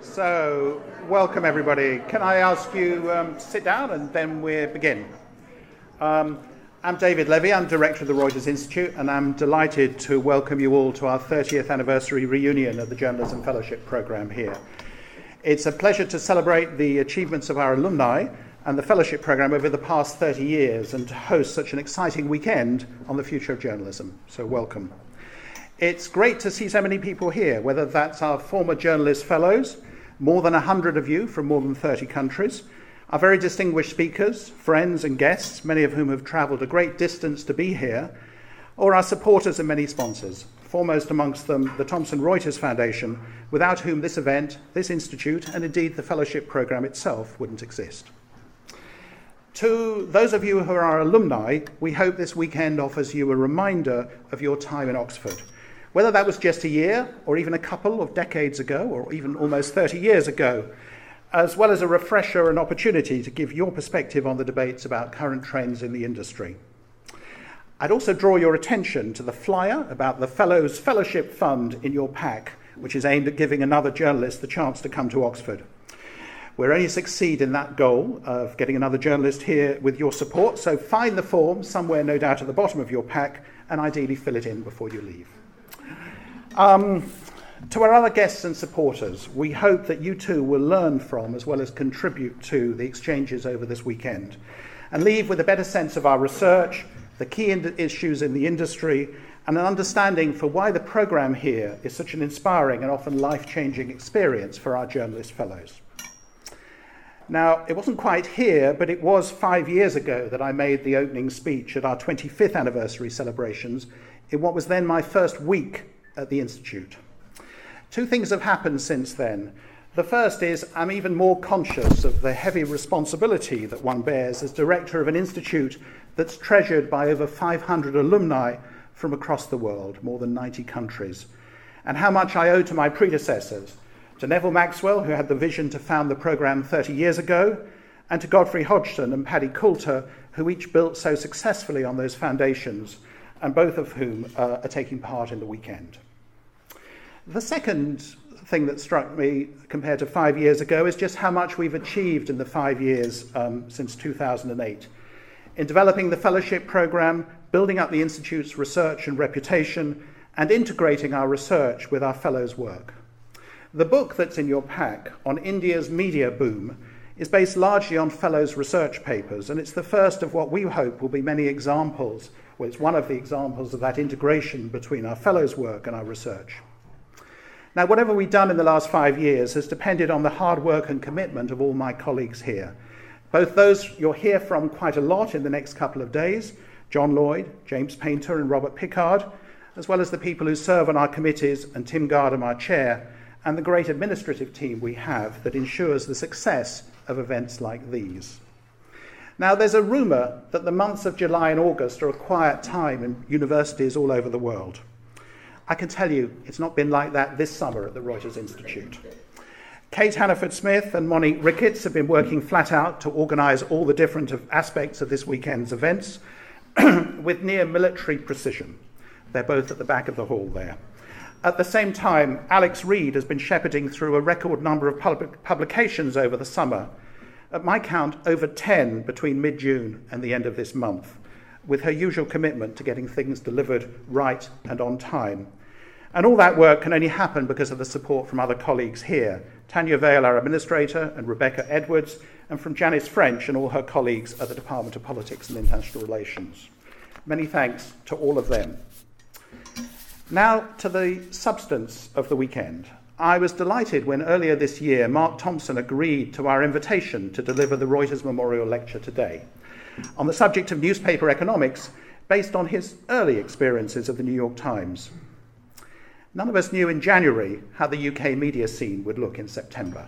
So, welcome everybody. Can I ask you um, to sit down and then we begin? Um, I'm David Levy, I'm director of the Reuters Institute, and I'm delighted to welcome you all to our 30th anniversary reunion of the Journalism Fellowship Programme here. It's a pleasure to celebrate the achievements of our alumni and the fellowship programme over the past 30 years and to host such an exciting weekend on the future of journalism. So, welcome. It's great to see so many people here, whether that's our former journalist fellows, more than 100 of you from more than 30 countries, our very distinguished speakers, friends, and guests, many of whom have travelled a great distance to be here, or our supporters and many sponsors, foremost amongst them the Thomson Reuters Foundation, without whom this event, this institute, and indeed the fellowship programme itself wouldn't exist. To those of you who are alumni, we hope this weekend offers you a reminder of your time in Oxford whether that was just a year, or even a couple of decades ago, or even almost 30 years ago, as well as a refresher and opportunity to give your perspective on the debates about current trends in the industry. I'd also draw your attention to the flyer about the Fellows Fellowship Fund in your pack, which is aimed at giving another journalist the chance to come to Oxford. We're only succeed in that goal of getting another journalist here with your support, so find the form somewhere, no doubt, at the bottom of your pack, and ideally fill it in before you leave. Um, to our other guests and supporters, we hope that you too will learn from as well as contribute to the exchanges over this weekend and leave with a better sense of our research, the key in- issues in the industry, and an understanding for why the programme here is such an inspiring and often life changing experience for our journalist fellows. Now, it wasn't quite here, but it was five years ago that I made the opening speech at our 25th anniversary celebrations in what was then my first week at the Institute. Two things have happened since then. The first is I'm even more conscious of the heavy responsibility that one bears as director of an institute that's treasured by over 500 alumni from across the world, more than 90 countries, and how much I owe to my predecessors, to Neville Maxwell, who had the vision to found the programme 30 years ago, and to Godfrey Hodgson and Paddy Coulter, who each built so successfully on those foundations, and both of whom uh, are taking part in the weekend. The second thing that struck me compared to five years ago is just how much we've achieved in the five years um, since 2008. In developing the fellowship program, building up the Institute's research and reputation, and integrating our research with our fellows' work. The book that's in your pack on India's media boom is based largely on fellows' research papers, and it's the first of what we hope will be many examples. Well, it's one of the examples of that integration between our fellows' work and our research. Now, whatever we've done in the last five years has depended on the hard work and commitment of all my colleagues here. Both those you'll hear from quite a lot in the next couple of days John Lloyd, James Painter, and Robert Picard, as well as the people who serve on our committees and Tim Gardam, our chair, and the great administrative team we have that ensures the success of events like these. Now, there's a rumour that the months of July and August are a quiet time in universities all over the world. I can tell you it's not been like that this summer at the Reuters Institute. Kate Hannaford Smith and Monique Ricketts have been working flat out to organise all the different aspects of this weekend's events with near military precision. They're both at the back of the hall there. At the same time, Alex Reid has been shepherding through a record number of public publications over the summer. At my count, over 10 between mid June and the end of this month, with her usual commitment to getting things delivered right and on time. And all that work can only happen because of the support from other colleagues here Tanya Vale, our administrator, and Rebecca Edwards, and from Janice French and all her colleagues at the Department of Politics and International Relations. Many thanks to all of them. Now to the substance of the weekend. I was delighted when earlier this year Mark Thompson agreed to our invitation to deliver the Reuters Memorial Lecture today on the subject of newspaper economics based on his early experiences of the New York Times. None of us knew in January how the UK media scene would look in September.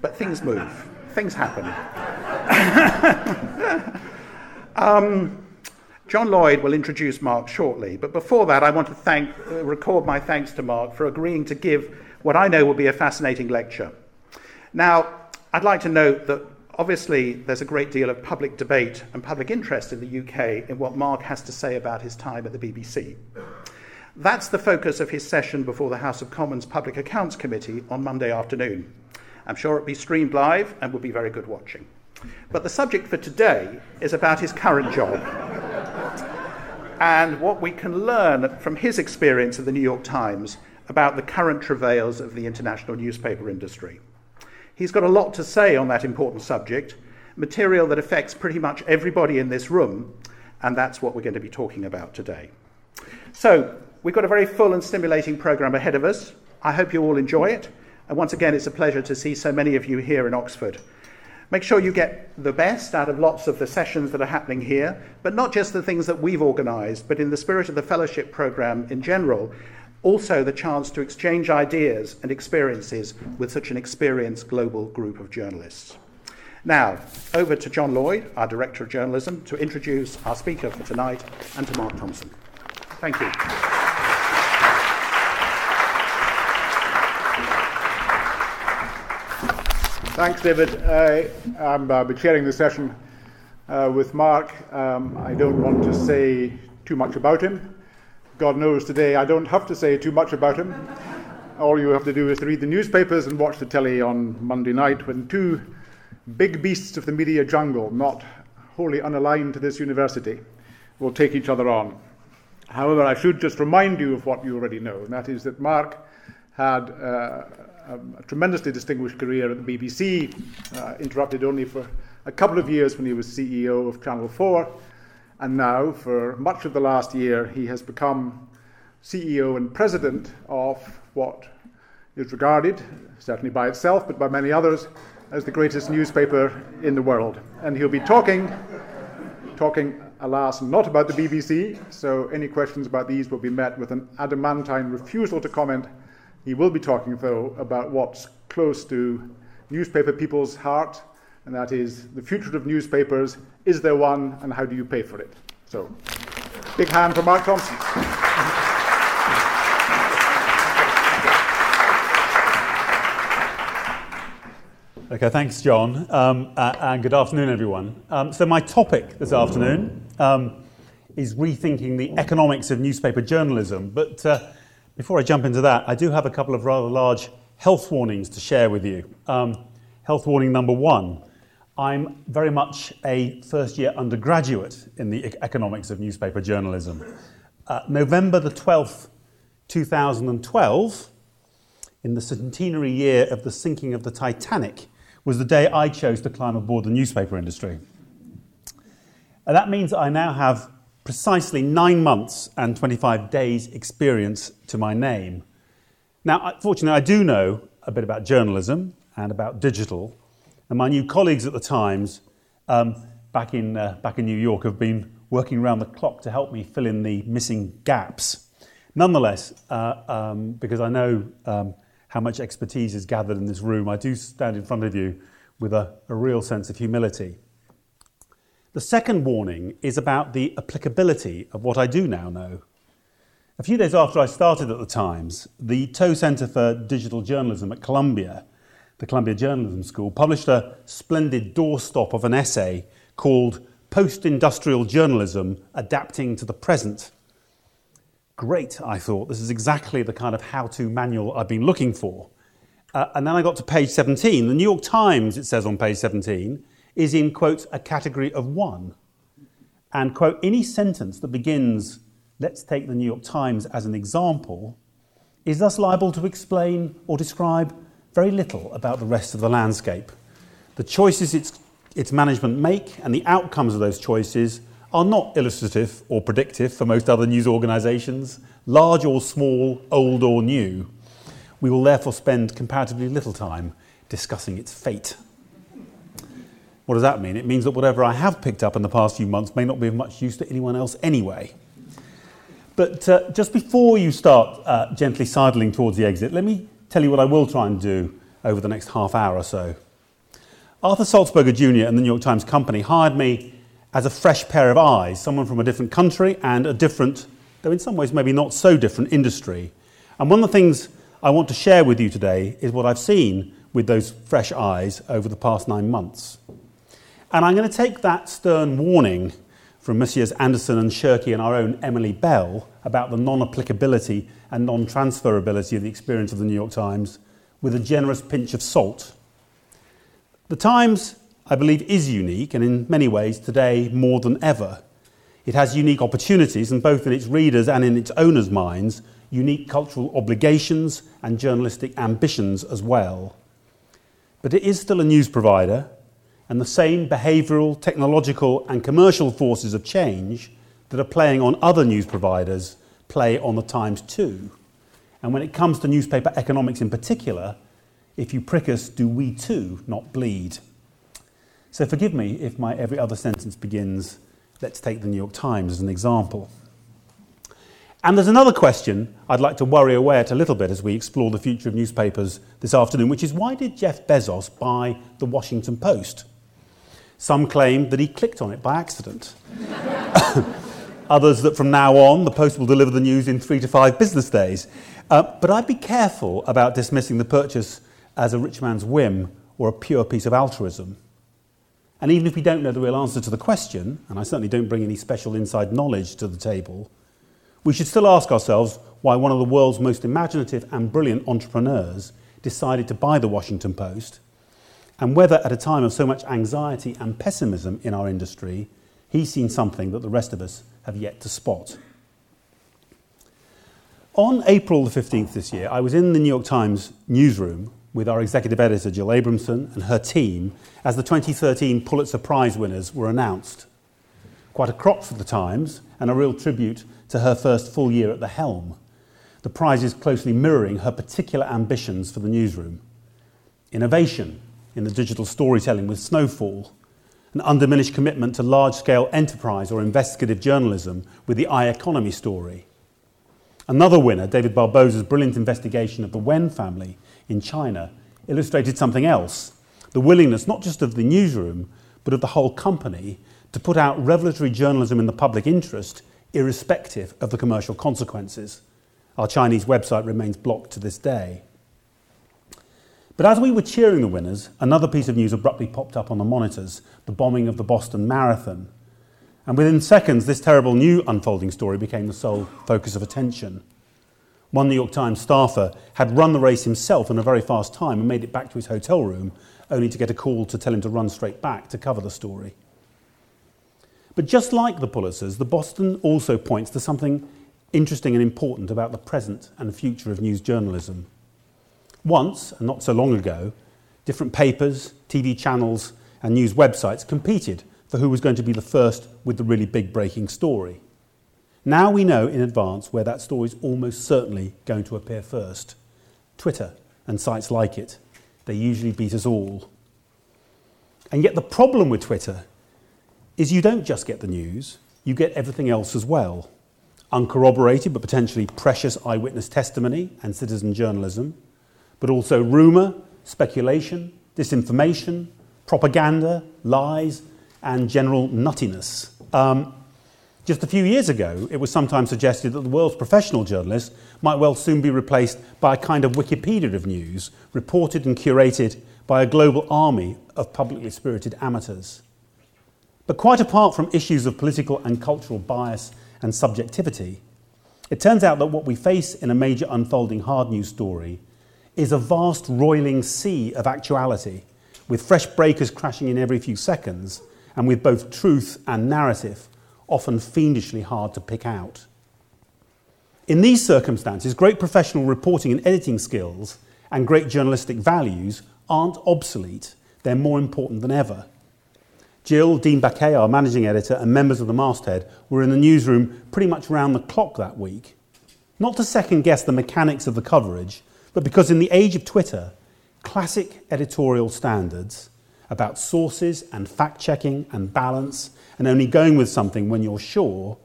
But things move, things happen. um, John Lloyd will introduce Mark shortly, but before that, I want to thank, uh, record my thanks to Mark for agreeing to give what I know will be a fascinating lecture. Now, I'd like to note that obviously there's a great deal of public debate and public interest in the UK in what Mark has to say about his time at the BBC. That's the focus of his session before the House of Commons Public Accounts Committee on Monday afternoon. I'm sure it'll be streamed live and will be very good watching. But the subject for today is about his current job and what we can learn from his experience at the New York Times about the current travails of the international newspaper industry. He's got a lot to say on that important subject, material that affects pretty much everybody in this room, and that's what we're going to be talking about today. So, we've got a very full and stimulating program ahead of us. I hope you all enjoy it. And once again, it's a pleasure to see so many of you here in Oxford. Make sure you get the best out of lots of the sessions that are happening here, but not just the things that we've organised, but in the spirit of the fellowship programme in general, also the chance to exchange ideas and experiences with such an experienced global group of journalists. Now, over to John Lloyd, our Director of Journalism, to introduce our speaker for tonight and to Mark Thompson. Thank you. Thanks, David. I am uh, be chairing the session uh, with Mark. Um, I don't want to say too much about him. God knows today I don't have to say too much about him. All you have to do is to read the newspapers and watch the telly on Monday night when two big beasts of the media jungle, not wholly unaligned to this university, will take each other on. However, I should just remind you of what you already know, and that is that Mark had uh, a, a, tremendously distinguished career at the BBC, uh, interrupted only for a couple of years when he was CEO of Channel 4, and now, for much of the last year, he has become CEO and president of what is regarded, certainly by itself, but by many others, as the greatest newspaper in the world. And he'll be talking, talking, alas, not about the BBC, so any questions about these will be met with an adamantine refusal to comment. He will be talking, though, about what's close to newspaper people's heart, and that is the future of newspapers. Is there one, and how do you pay for it? So, big hand for Mark Thompson. Okay, thanks, John, um, uh, and good afternoon, everyone. Um, so, my topic this afternoon um, is rethinking the economics of newspaper journalism. But uh, before I jump into that, I do have a couple of rather large health warnings to share with you. Um, health warning number one I'm very much a first year undergraduate in the economics of newspaper journalism. Uh, November the 12th, 2012, in the centenary year of the sinking of the Titanic, was the day I chose to climb aboard the newspaper industry. And that means I now have precisely nine months and 25 days' experience to my name. Now, fortunately, I do know a bit about journalism and about digital, and my new colleagues at the Times um, back, in, uh, back in New York have been working around the clock to help me fill in the missing gaps. Nonetheless, uh, um, because I know um, how much expertise is gathered in this room, I do stand in front of you with a, a real sense of humility. The second warning is about the applicability of what I do now know. A few days after I started at the Times, the Tow Centre for Digital Journalism at Columbia, the Columbia Journalism School, published a splendid doorstop of an essay called Post Industrial Journalism Adapting to the Present Great, I thought. This is exactly the kind of how to manual I've been looking for. Uh, and then I got to page 17. The New York Times, it says on page 17, is in, quote, a category of one. And, quote, any sentence that begins, let's take the New York Times as an example, is thus liable to explain or describe very little about the rest of the landscape. The choices its, its management make and the outcomes of those choices are not illustrative or predictive for most other news organisations, large or small, old or new. We will therefore spend comparatively little time discussing its fate. What does that mean? It means that whatever I have picked up in the past few months may not be of much use to anyone else anyway. But uh, just before you start uh, gently sidling towards the exit, let me tell you what I will try and do over the next half hour or so. Arthur Sulzberger Jr. and the New York Times Company hired me as a fresh pair of eyes, someone from a different country and a different, though in some ways maybe not so different, industry. And one of the things I want to share with you today is what I've seen with those fresh eyes over the past nine months. And I'm going to take that stern warning from Messieurs Anderson and Shirky and our own Emily Bell about the non applicability and non transferability of the experience of the New York Times with a generous pinch of salt. The Times, I believe, is unique and in many ways today more than ever. It has unique opportunities, and both in its readers and in its owners' minds, unique cultural obligations and journalistic ambitions as well. But it is still a news provider, and the same behavioural, technological, and commercial forces of change that are playing on other news providers play on the Times too. And when it comes to newspaper economics in particular, if you prick us, do we too not bleed? So forgive me if my every other sentence begins, let's take the New York Times as an example. And there's another question I'd like to worry away at a little bit as we explore the future of newspapers this afternoon, which is why did Jeff Bezos buy the Washington Post? Some claim that he clicked on it by accident. Others that from now on the Post will deliver the news in three to five business days. Uh, but I'd be careful about dismissing the purchase as a rich man's whim or a pure piece of altruism. And even if we don't know the real answer to the question, and I certainly don't bring any special inside knowledge to the table, we should still ask ourselves why one of the world's most imaginative and brilliant entrepreneurs decided to buy the Washington Post and whether at a time of so much anxiety and pessimism in our industry, he's seen something that the rest of us have yet to spot. On April the 15th this year, I was in the New York Times newsroom with our executive editor, Jill Abramson, and her team as the 2013 Pulitzer Prize winners were announced. Quite a crop for the Times and a real tribute to her first full year at the helm. The prize is closely mirroring her particular ambitions for the newsroom innovation, in the digital storytelling with Snowfall, an undiminished commitment to large scale enterprise or investigative journalism with the i-Economy story. Another winner, David Barboza's brilliant investigation of the Wen family in China, illustrated something else the willingness not just of the newsroom, but of the whole company to put out revelatory journalism in the public interest, irrespective of the commercial consequences. Our Chinese website remains blocked to this day. But as we were cheering the winners, another piece of news abruptly popped up on the monitors the bombing of the Boston Marathon. And within seconds, this terrible new unfolding story became the sole focus of attention. One New York Times staffer had run the race himself in a very fast time and made it back to his hotel room, only to get a call to tell him to run straight back to cover the story. But just like the Pulitzers, the Boston also points to something interesting and important about the present and future of news journalism. Once, and not so long ago, different papers, TV channels, and news websites competed for who was going to be the first with the really big breaking story. Now we know in advance where that story is almost certainly going to appear first Twitter and sites like it. They usually beat us all. And yet, the problem with Twitter is you don't just get the news, you get everything else as well. Uncorroborated but potentially precious eyewitness testimony and citizen journalism but also rumour, speculation, disinformation, propaganda, lies, and general nuttiness. Um, just a few years ago, it was sometimes suggested that the world's professional journalists might well soon be replaced by a kind of Wikipedia of news, reported and curated by a global army of publicly spirited amateurs. But quite apart from issues of political and cultural bias and subjectivity, it turns out that what we face in a major unfolding hard news story is a vast roiling sea of actuality, with fresh breakers crashing in every few seconds, and with both truth and narrative often fiendishly hard to pick out. In these circumstances, great professional reporting and editing skills and great journalistic values aren't obsolete, they're more important than ever. Jill, Dean Baquet, our managing editor, and members of the masthead were in the newsroom pretty much round the clock that week. Not to second guess the mechanics of the coverage, but because in the age of Twitter, classic editorial standards about sources and fact checking and balance and only going with something when you're sure,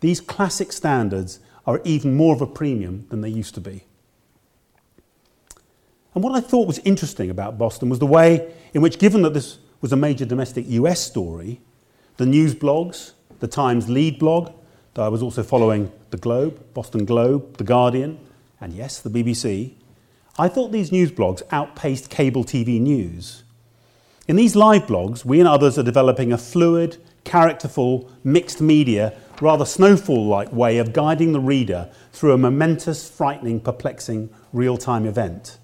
these classic standards are even more of a premium than they used to be. And what I thought was interesting about Boston was the way in which, given that this was a major domestic US story, the news blogs, the Times lead blog, that I was also following the Globe, Boston Globe, the Guardian, and yes, the BBC, I thought these news blogs outpaced cable TV news. In these live blogs, we and others are developing a fluid, characterful, mixed media, rather snowfall like way of guiding the reader through a momentous, frightening, perplexing real time event.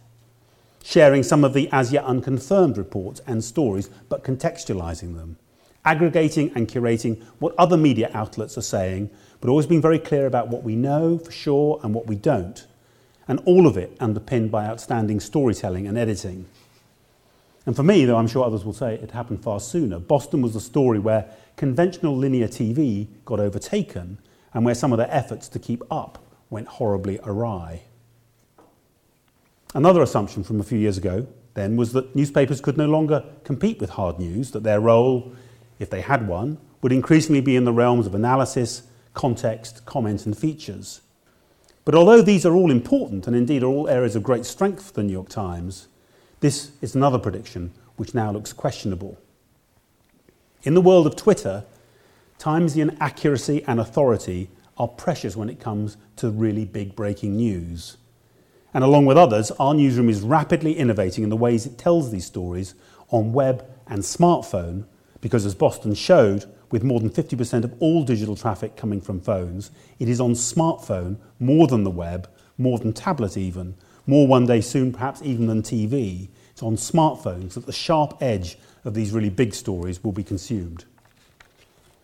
Sharing some of the as yet unconfirmed reports and stories, but contextualizing them. Aggregating and curating what other media outlets are saying, but always being very clear about what we know for sure and what we don't. And all of it underpinned by outstanding storytelling and editing. And for me, though I'm sure others will say it happened far sooner, Boston was the story where conventional linear TV got overtaken and where some of their efforts to keep up went horribly awry. Another assumption from a few years ago then was that newspapers could no longer compete with hard news, that their role, if they had one, would increasingly be in the realms of analysis, context, comment, and features. But although these are all important and indeed are all areas of great strength for the New York Times, this is another prediction which now looks questionable. In the world of Twitter, Timesian accuracy and authority are precious when it comes to really big breaking news. And along with others, our newsroom is rapidly innovating in the ways it tells these stories on web and smartphone, because as Boston showed, with more than 50% of all digital traffic coming from phones, it is on smartphone more than the web, more than tablet even, more one day soon perhaps even than TV. It's on smartphones that the sharp edge of these really big stories will be consumed.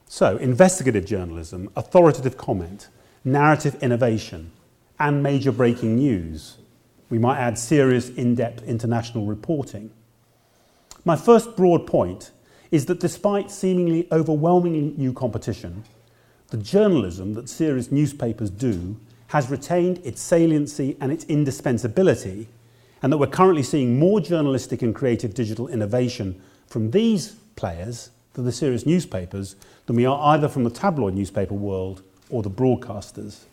So, investigative journalism, authoritative comment, narrative innovation, and major breaking news. We might add serious, in depth international reporting. My first broad point is that despite seemingly overwhelmingly new competition, the journalism that serious newspapers do has retained its saliency and its indispensability, and that we're currently seeing more journalistic and creative digital innovation from these players than the serious newspapers than we are either from the tabloid newspaper world or the broadcasters.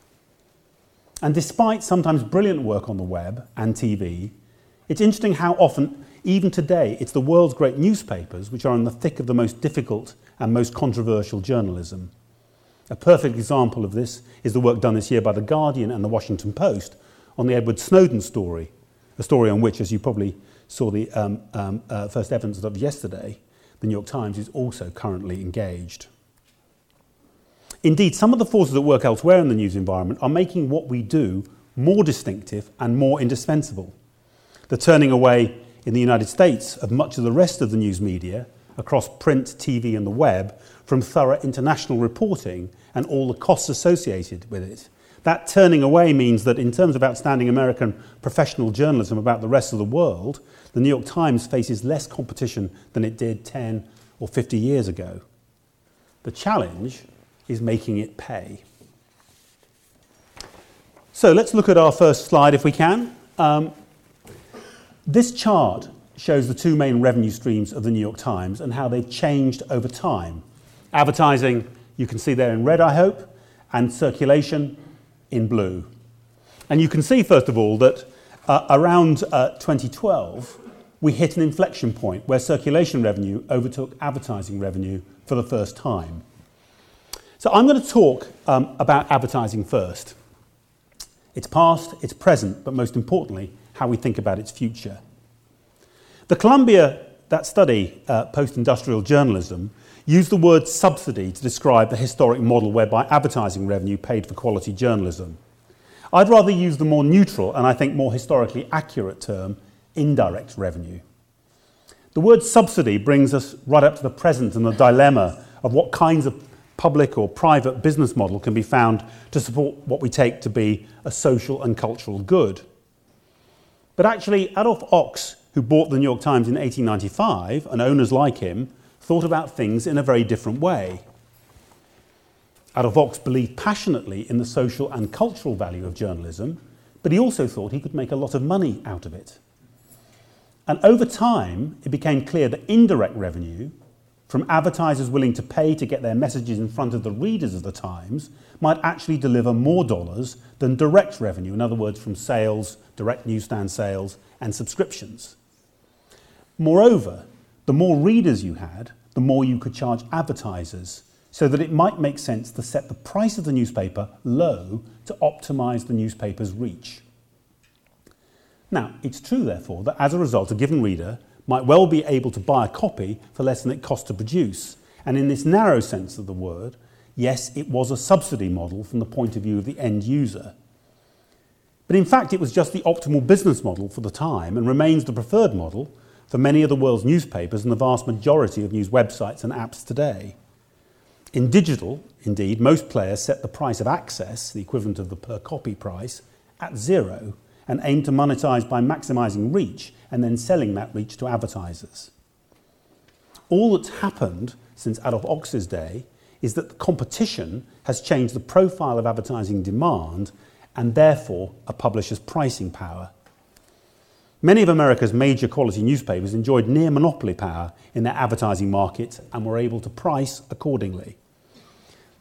And despite sometimes brilliant work on the web and TV, it's interesting how often, even today, it's the world's great newspapers which are in the thick of the most difficult and most controversial journalism. A perfect example of this is the work done this year by The Guardian and The Washington Post on the Edward Snowden story, a story on which, as you probably saw the um, um, uh, first evidence of yesterday, the New York Times is also currently engaged. Indeed, some of the forces at work elsewhere in the news environment are making what we do more distinctive and more indispensable. The turning away in the United States of much of the rest of the news media across print, TV, and the web from thorough international reporting and all the costs associated with it. That turning away means that, in terms of outstanding American professional journalism about the rest of the world, the New York Times faces less competition than it did 10 or 50 years ago. The challenge is making it pay. So let's look at our first slide if we can. Um, this chart shows the two main revenue streams of the New York Times and how they've changed over time. Advertising, you can see there in red, I hope, and circulation in blue. And you can see, first of all, that uh, around uh, 2012, we hit an inflection point where circulation revenue overtook advertising revenue for the first time. So I'm going to talk um, about advertising first. Its past, its present, but most importantly, how we think about its future. The Columbia, that study, uh, post industrial journalism, used the word subsidy to describe the historic model whereby advertising revenue paid for quality journalism. I'd rather use the more neutral and I think more historically accurate term, indirect revenue. The word subsidy brings us right up to the present and the dilemma of what kinds of public or private business model can be found to support what we take to be a social and cultural good. But actually, Adolph Ochs, who bought the New York Times in 1895, and owners like him, thought about things in a very different way. Adolph Ochs believed passionately in the social and cultural value of journalism, but he also thought he could make a lot of money out of it. And over time, it became clear that indirect revenue from advertisers willing to pay to get their messages in front of the readers of the Times might actually deliver more dollars than direct revenue, in other words, from sales, direct newsstand sales, and subscriptions. Moreover, the more readers you had, the more you could charge advertisers, so that it might make sense to set the price of the newspaper low to optimize the newspaper's reach. Now, it's true, therefore, that as a result, a given reader might well be able to buy a copy for less than it costs to produce, And in this narrow sense of the word, yes, it was a subsidy model from the point of view of the end user. But in fact, it was just the optimal business model for the time and remains the preferred model for many of the world's newspapers and the vast majority of news websites and apps today. In digital, indeed, most players set the price of access, the equivalent of the per copy price, at zero and aim to monetize by maximizing reach and then selling that reach to advertisers. All that's happened since Adolph Ochs's day is that the competition has changed the profile of advertising demand and therefore a publisher's pricing power. Many of America's major quality newspapers enjoyed near monopoly power in their advertising markets and were able to price accordingly.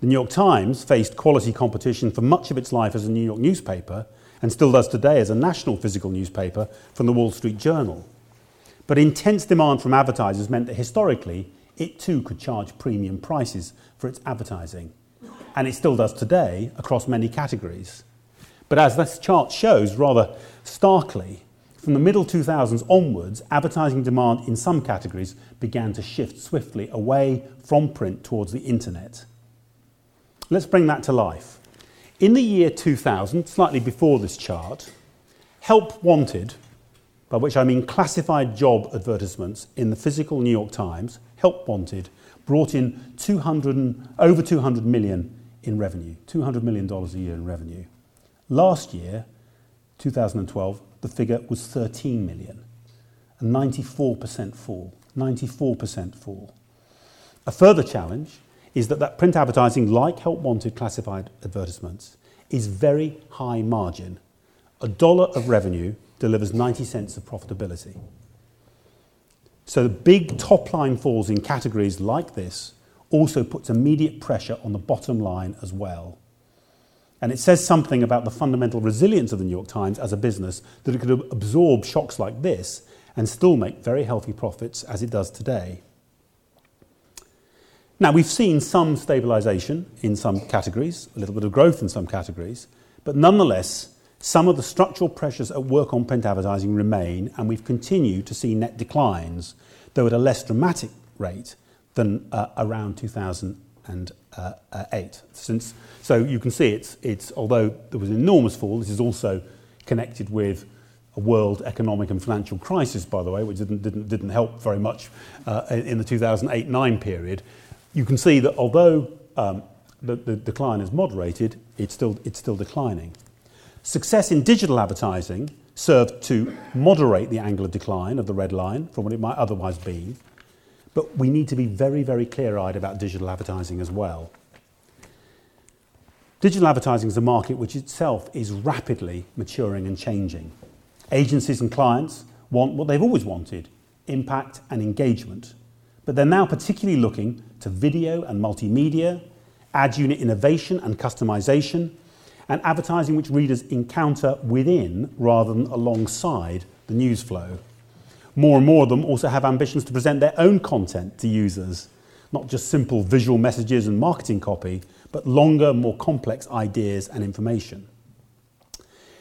The New York Times faced quality competition for much of its life as a New York newspaper and still does today as a national physical newspaper from the Wall Street Journal. But intense demand from advertisers meant that historically it too could charge premium prices for its advertising. And it still does today across many categories. But as this chart shows rather starkly, from the middle 2000s onwards, advertising demand in some categories began to shift swiftly away from print towards the internet. Let's bring that to life. In the year 2000, slightly before this chart, Help Wanted, by which I mean classified job advertisements in the physical New York Times, Help Wanted, brought in 200 and, over 200 million in revenue, $200 million a year in revenue. Last year, 2012, the figure was 13 million, a 94% fall. 94% fall. A further challenge is that, that print advertising, like Help Wanted classified advertisements, is very high margin. A dollar of revenue delivers 90 cents of profitability. So the big top line falls in categories like this also puts immediate pressure on the bottom line as well. And it says something about the fundamental resilience of the New York Times as a business that it could absorb shocks like this and still make very healthy profits as it does today. Now, we've seen some stabilisation in some categories, a little bit of growth in some categories, but nonetheless, some of the structural pressures at work on print advertising remain, and we've continued to see net declines, though at a less dramatic rate than uh, around 2008. Since, so you can see it's, although there was an enormous fall, this is also connected with a world economic and financial crisis, by the way, which didn't, help very much uh, in the 2008 9 period you can see that although um, the, decline is moderated, it's still declining. Success in digital advertising served to moderate the angle of decline of the red line from what it might otherwise be. But we need to be very, very clear eyed about digital advertising as well. Digital advertising is a market which itself is rapidly maturing and changing. Agencies and clients want what they've always wanted impact and engagement. But they're now particularly looking to video and multimedia, ad unit innovation and customization, and advertising which readers encounter within rather than alongside the news flow. More and more of them also have ambitions to present their own content to users, not just simple visual messages and marketing copy, but longer, more complex ideas and information.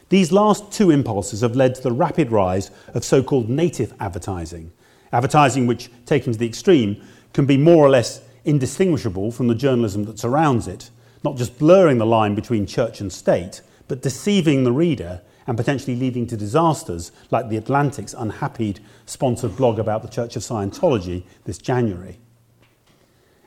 These last two impulses have led to the rapid rise of so called native advertising, advertising which, taken to the extreme, can be more or less indistinguishable from the journalism that surrounds it, not just blurring the line between church and state, but deceiving the reader and potentially leading to disasters like the Atlantic's unhappied sponsored blog about the Church of Scientology this January.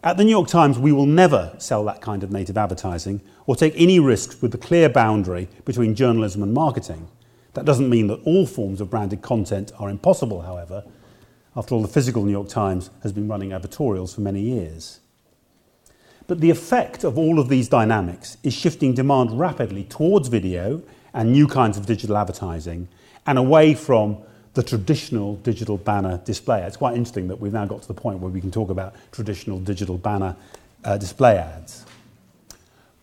At the New York Times, we will never sell that kind of native advertising or take any risks with the clear boundary between journalism and marketing. That doesn't mean that all forms of branded content are impossible, however, after all, the physical New York Times has been running advertorials for many years. But the effect of all of these dynamics is shifting demand rapidly towards video and new kinds of digital advertising and away from the traditional digital banner display. It's quite interesting that we've now got to the point where we can talk about traditional digital banner uh, display ads.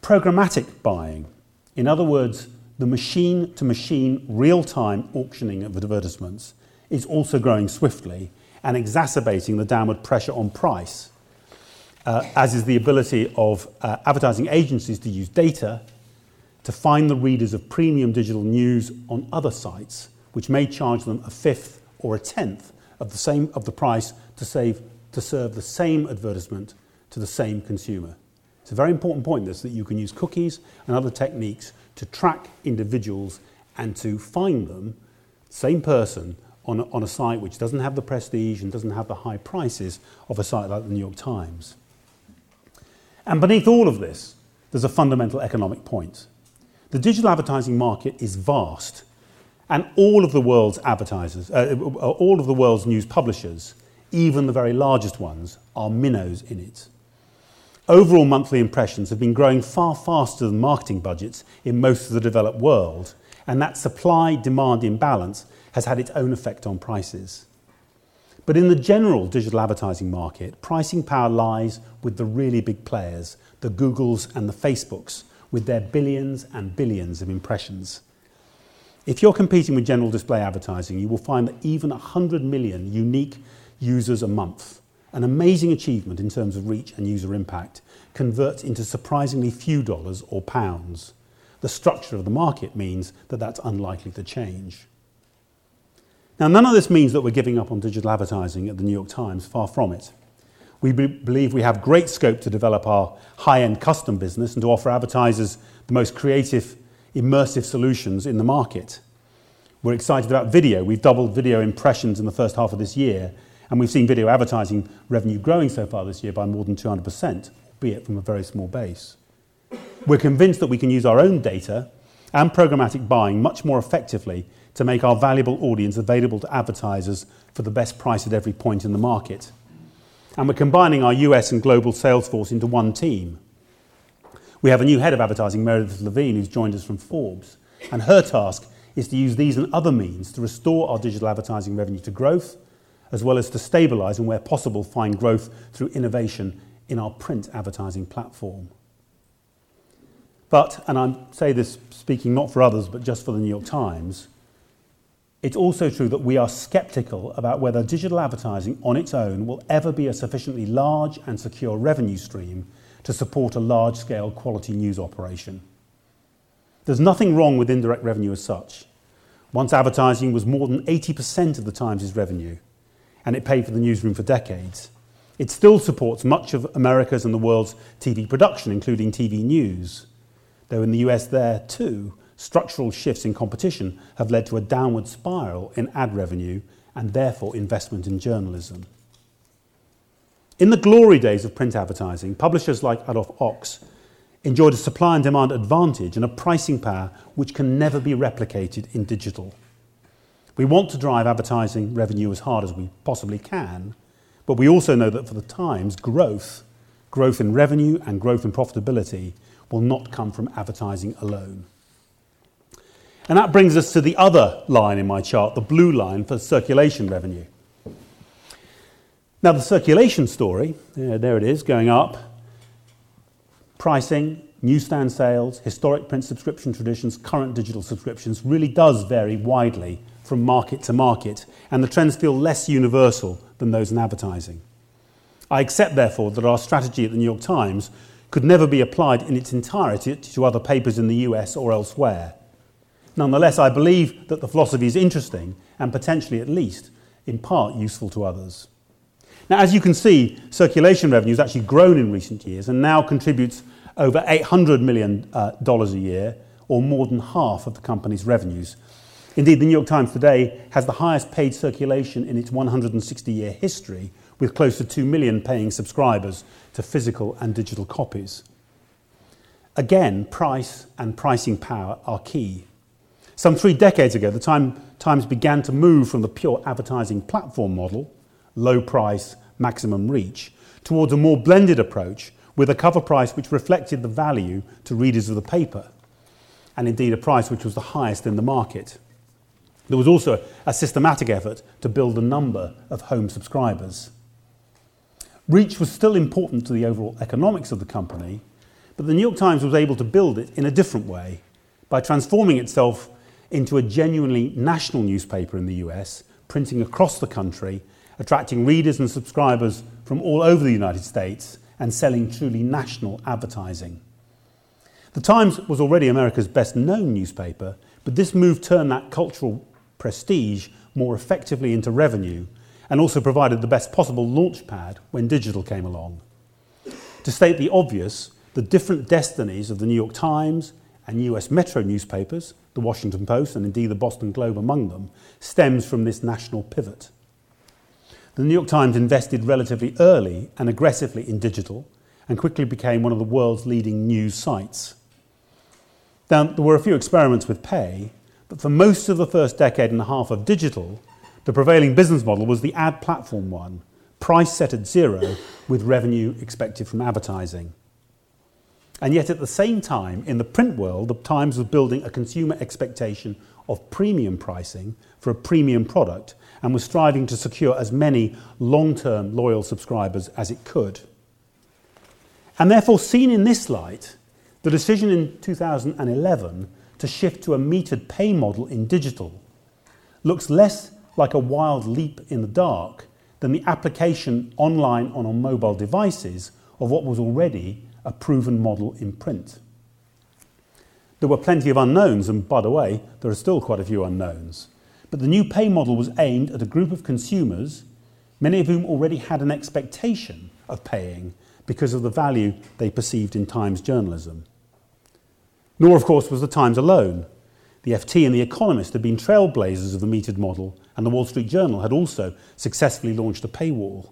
Programmatic buying, in other words, the machine to machine real time auctioning of advertisements, is also growing swiftly and exacerbating the downward pressure on price, uh, as is the ability of uh, advertising agencies to use data to find the readers of premium digital news on other sites, which may charge them a fifth or a tenth of the same of the price to save to serve the same advertisement to the same consumer. It's a very important point this that you can use cookies and other techniques to track individuals and to find them, same person, on a, on a site which doesn't have the prestige and doesn't have the high prices of a site like the New York Times. And beneath all of this, there's a fundamental economic point. The digital advertising market is vast, and all of the world's advertisers, uh, uh, all of the world's news publishers, even the very largest ones, are minnows in it. Overall monthly impressions have been growing far faster than marketing budgets in most of the developed world, and that supply demand imbalance has had its own effect on prices. But in the general digital advertising market, pricing power lies with the really big players, the Googles and the Facebooks, with their billions and billions of impressions. If you're competing with general display advertising, you will find that even 100 million unique users a month, an amazing achievement in terms of reach and user impact, converts into surprisingly few dollars or pounds. The structure of the market means that that's unlikely to change. Now, none of this means that we're giving up on digital advertising at the New York Times, far from it. We be- believe we have great scope to develop our high end custom business and to offer advertisers the most creative, immersive solutions in the market. We're excited about video. We've doubled video impressions in the first half of this year, and we've seen video advertising revenue growing so far this year by more than 200%, albeit from a very small base. We're convinced that we can use our own data and programmatic buying much more effectively to make our valuable audience available to advertisers for the best price at every point in the market. And we're combining our US and global sales force into one team. We have a new head of advertising, Meredith Levien, who's joined us from Forbes. And her task is to use these and other means to restore our digital advertising revenue to growth, as well as to stabilise and, where possible, find growth through innovation in our print advertising platform. But, and I say this speaking not for others, but just for the New York Times, it's also true that we are sceptical about whether digital advertising on its own will ever be a sufficiently large and secure revenue stream to support a large scale quality news operation. There's nothing wrong with indirect revenue as such. Once advertising was more than 80% of the Times' revenue, and it paid for the newsroom for decades. It still supports much of America's and the world's TV production, including TV news. Though in the US, there too, structural shifts in competition have led to a downward spiral in ad revenue and therefore investment in journalism. In the glory days of print advertising, publishers like Adolph Ochs enjoyed a supply and demand advantage and a pricing power which can never be replicated in digital. We want to drive advertising revenue as hard as we possibly can, but we also know that for the Times, growth, growth in revenue and growth in profitability, will not come from advertising alone. And that brings us to the other line in my chart, the blue line for circulation revenue. Now, the circulation story, yeah, there it is, going up. Pricing, newsstand sales, historic print subscription traditions, current digital subscriptions really does vary widely from market to market, and the trends feel less universal than those in advertising. I accept, therefore, that our strategy at the New York Times could never be applied in its entirety to other papers in the US or elsewhere. Nonetheless, I believe that the philosophy is interesting and potentially, at least, in part useful to others. Now, as you can see, circulation revenue has actually grown in recent years and now contributes over $800 million uh, a year, or more than half of the company's revenues. Indeed, the New York Times today has the highest paid circulation in its 160 year history, with close to 2 million paying subscribers to physical and digital copies. Again, price and pricing power are key. Some three decades ago, the time, Times began to move from the pure advertising platform model, low price, maximum reach, towards a more blended approach with a cover price which reflected the value to readers of the paper, and indeed a price which was the highest in the market. There was also a systematic effort to build a number of home subscribers. Reach was still important to the overall economics of the company, but the New York Times was able to build it in a different way by transforming itself into a genuinely national newspaper in the US, printing across the country, attracting readers and subscribers from all over the United States, and selling truly national advertising. The Times was already America's best known newspaper, but this move turned that cultural prestige more effectively into revenue and also provided the best possible launch pad when digital came along. To state the obvious, the different destinies of the New York Times and US Metro newspapers, the Washington Post and indeed the Boston Globe among them, stems from this national pivot. The New York Times invested relatively early and aggressively in digital and quickly became one of the world's leading news sites. Now, there were a few experiments with pay, but for most of the first decade and a half of digital, the prevailing business model was the ad platform one, price set at zero with revenue expected from advertising. And yet, at the same time, in the print world, the Times was building a consumer expectation of premium pricing for a premium product and was striving to secure as many long term loyal subscribers as it could. And therefore, seen in this light, the decision in 2011 to shift to a metered pay model in digital looks less like a wild leap in the dark than the application online on on mobile devices of what was already a proven model in print. There were plenty of unknowns, and by the way, there are still quite a few unknowns. But the new pay model was aimed at a group of consumers, many of whom already had an expectation of paying because of the value they perceived in Times journalism. Nor, of course, was the Times alone. The FT and The Economist had been trailblazers of the metered model, and the Wall Street Journal had also successfully launched a paywall.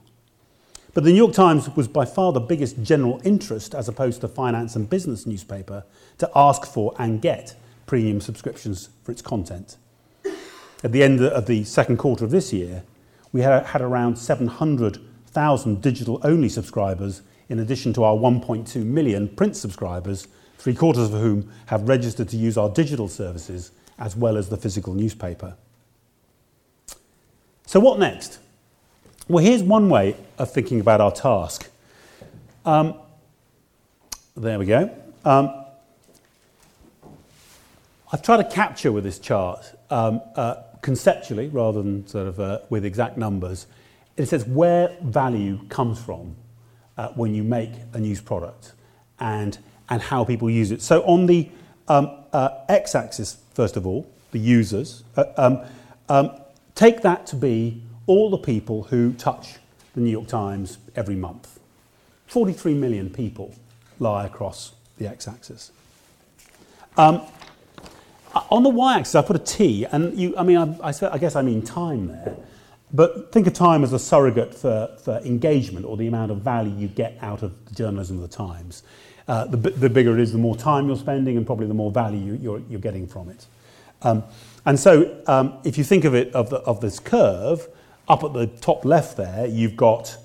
But the New York Times was by far the biggest general interest, as opposed to finance and business newspaper, to ask for and get premium subscriptions for its content. At the end of the second quarter of this year, we had, had around 700,000 digital only subscribers, in addition to our 1.2 million print subscribers, three quarters of whom have registered to use our digital services as well as the physical newspaper. So, what next? Well, here's one way of thinking about our task. Um, there we go. Um, I've tried to capture with this chart um, uh, conceptually rather than sort of uh, with exact numbers. It says where value comes from uh, when you make a news product and, and how people use it. So, on the um, uh, x axis, first of all, the users, uh, um, um, take that to be all the people who touch the New York Times every month. 43 million people lie across the x axis. Um, on the y axis, I put a T, and you, I mean, I, I, I, guess I mean time there, but think of time as a surrogate for, for engagement or the amount of value you get out of the journalism of the Times. Uh, the, the bigger it is, the more time you're spending, and probably the more value you're, you're getting from it. Um, and so, um, if you think of it of, the, of this curve, up at the top left there, you've got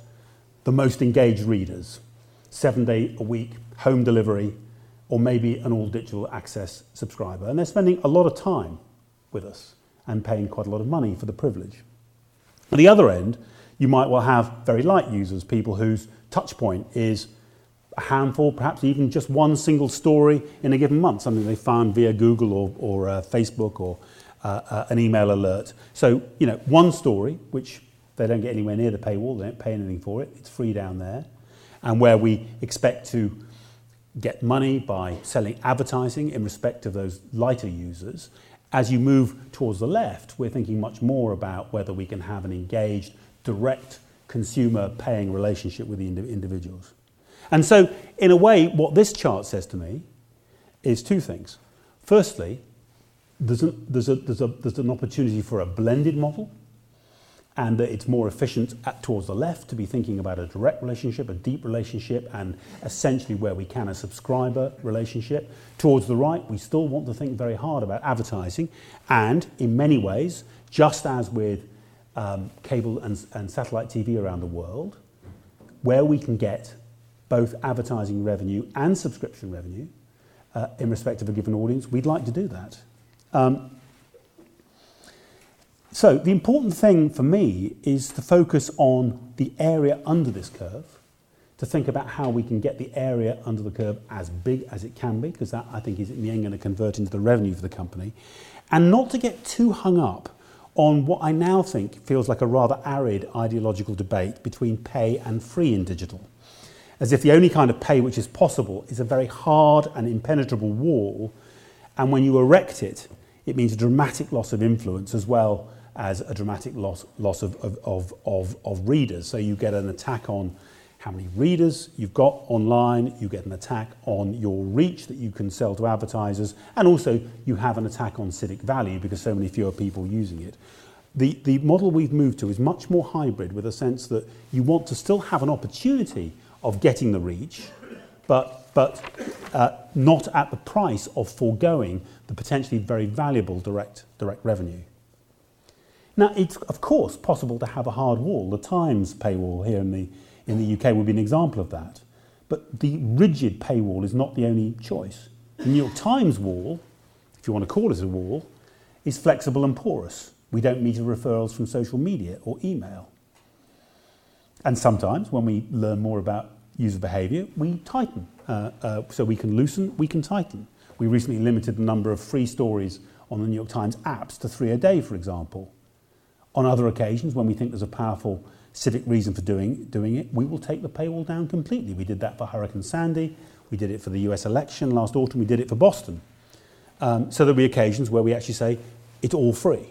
the most engaged readers, seven day a week, home delivery, or maybe an all digital access subscriber. And they're spending a lot of time with us and paying quite a lot of money for the privilege. At the other end, you might well have very light users, people whose touch point is a handful, perhaps even just one single story in a given month, something they found via Google or, or uh, Facebook or uh, uh, an email alert. So, you know, one story, which they don't get anywhere near the paywall, they don't pay anything for it, it's free down there, and where we expect to get money by selling advertising in respect of those lighter users. As you move towards the left, we're thinking much more about whether we can have an engaged, direct consumer paying relationship with the individuals. And so, in a way, what this chart says to me is two things. Firstly, there's, there's, a, there's, a, there's an opportunity for a blended model and that it's more efficient at, towards the left to be thinking about a direct relationship, a deep relationship, and essentially where we can a subscriber relationship. Towards the right, we still want to think very hard about advertising, and in many ways, just as with um, cable and, and satellite TV around the world, where we can get both advertising revenue and subscription revenue uh, in respect of a given audience, we'd like to do that. Um, so the important thing for me is to focus on the area under this curve, to think about how we can get the area under the curve as big as it can be, because that I think is in the end going to convert into the revenue for the company, and not to get too hung up on what I now think feels like a rather arid ideological debate between pay and free in digital. As if the only kind of pay which is possible is a very hard and impenetrable wall, and when you erect it, it means a dramatic loss of influence as well as a dramatic loss, loss of, of, of, of, of readers. So you get an attack on how many readers you've got online, you get an attack on your reach that you can sell to advertisers, and also you have an attack on civic value because so many fewer people using it. The, the model we've moved to is much more hybrid with a sense that you want to still have an opportunity of getting the reach, but, but uh, not at the price of foregoing the potentially very valuable direct, direct revenue. Now, it's of course possible to have a hard wall. The Times paywall here in the in the UK would be an example of that. But the rigid paywall is not the only choice. The New York Times wall, if you want to call it a wall, is flexible and porous. We don't meter referrals from social media or email. And sometimes, when we learn more about user behavior, we tighten. Uh, uh, so we can loosen, we can tighten. We recently limited the number of free stories on the New York Times apps to three a day, for example. On other occasions, when we think there's a powerful civic reason for doing, doing it, we will take the paywall down completely. We did that for Hurricane Sandy, we did it for the US election last autumn, we did it for Boston. Um, so there'll be occasions where we actually say it's all free.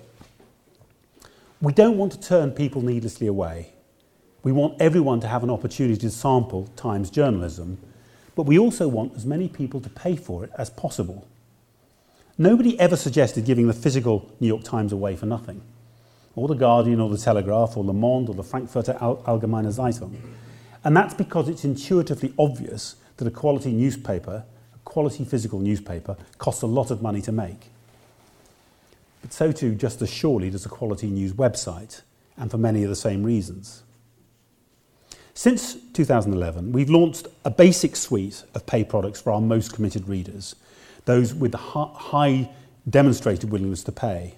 We don't want to turn people needlessly away. We want everyone to have an opportunity to sample Times journalism, but we also want as many people to pay for it as possible. Nobody ever suggested giving the physical New York Times away for nothing or the Guardian or the Telegraph or Le Monde or the Frankfurter Allgemeine Zeitung. And that's because it's intuitively obvious that a quality newspaper, a quality physical newspaper, costs a lot of money to make. But so too, just as surely, does a quality news website, and for many of the same reasons. Since 2011, we've launched a basic suite of pay products for our most committed readers, those with the high demonstrated willingness to pay.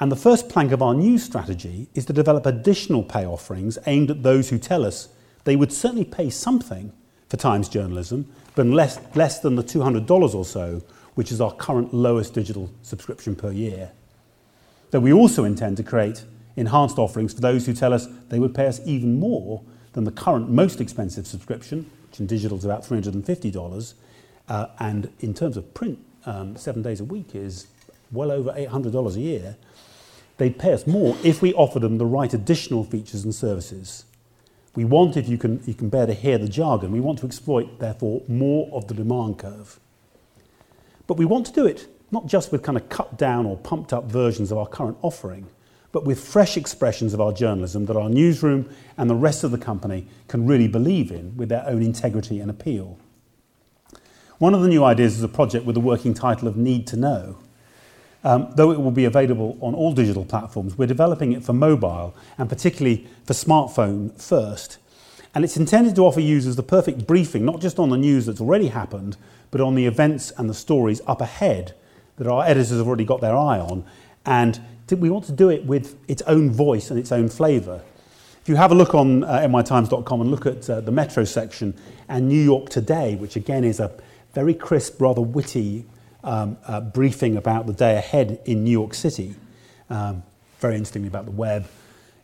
And the first plank of our new strategy is to develop additional pay offerings aimed at those who tell us they would certainly pay something for Times journalism, but less, less than the $200 or so, which is our current lowest digital subscription per year. Though we also intend to create enhanced offerings for those who tell us they would pay us even more than the current most expensive subscription, which in digital is about $350, uh, and in terms of print, um, seven days a week is well over $800 a year they'd pay us more if we offered them the right additional features and services. We want, if you can, you can bear to hear the jargon, we want to exploit, therefore, more of the demand curve. But we want to do it not just with kind of cut down or pumped up versions of our current offering, but with fresh expressions of our journalism that our newsroom and the rest of the company can really believe in with their own integrity and appeal. One of the new ideas is a project with the working title of Need to Know. Um, though it will be available on all digital platforms, we're developing it for mobile and particularly for smartphone first. And it's intended to offer users the perfect briefing, not just on the news that's already happened, but on the events and the stories up ahead that our editors have already got their eye on. And we want to do it with its own voice and its own flavour. If you have a look on uh, nytimes.com and look at uh, the Metro section and New York Today, which again is a very crisp, rather witty um, uh, briefing about the day ahead in New York City. Um, very interestingly about the web.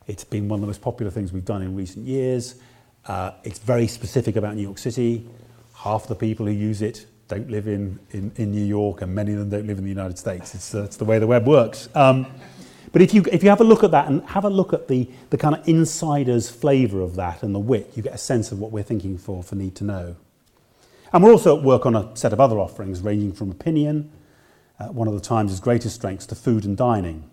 It's been one of the most popular things we've done in recent years. Uh, it's very specific about New York City. Half the people who use it don't live in, in, in New York, and many of them don't live in the United States. It's, uh, it's the way the web works. Um, but if you, if you have a look at that and have a look at the, the kind of insider's flavour of that and the wit, you get a sense of what we're thinking for for Need to Know. And we're also at work on a set of other offerings ranging from opinion, uh, one of the Times' greatest strengths, to food and dining.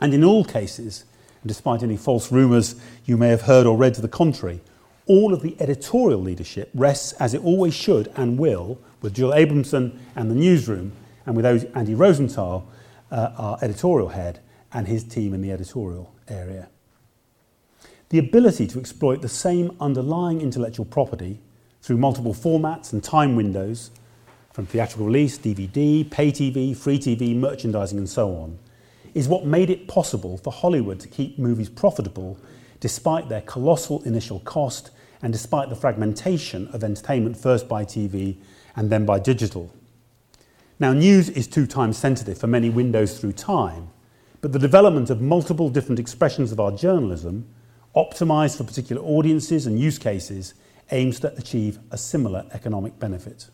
And in all cases, and despite any false rumours you may have heard or read to the contrary, all of the editorial leadership rests as it always should and will with Jill Abramson and the newsroom, and with Andy Rosenthal, uh, our editorial head, and his team in the editorial area. The ability to exploit the same underlying intellectual property through multiple formats and time windows, from theatrical release, DVD, pay TV, free TV, merchandising, and so on, is what made it possible for Hollywood to keep movies profitable despite their colossal initial cost and despite the fragmentation of entertainment first by TV and then by digital. Now, news is too time sensitive for many windows through time, but the development of multiple different expressions of our journalism, optimized for particular audiences and use cases, aims to achieve a similar economic benefit.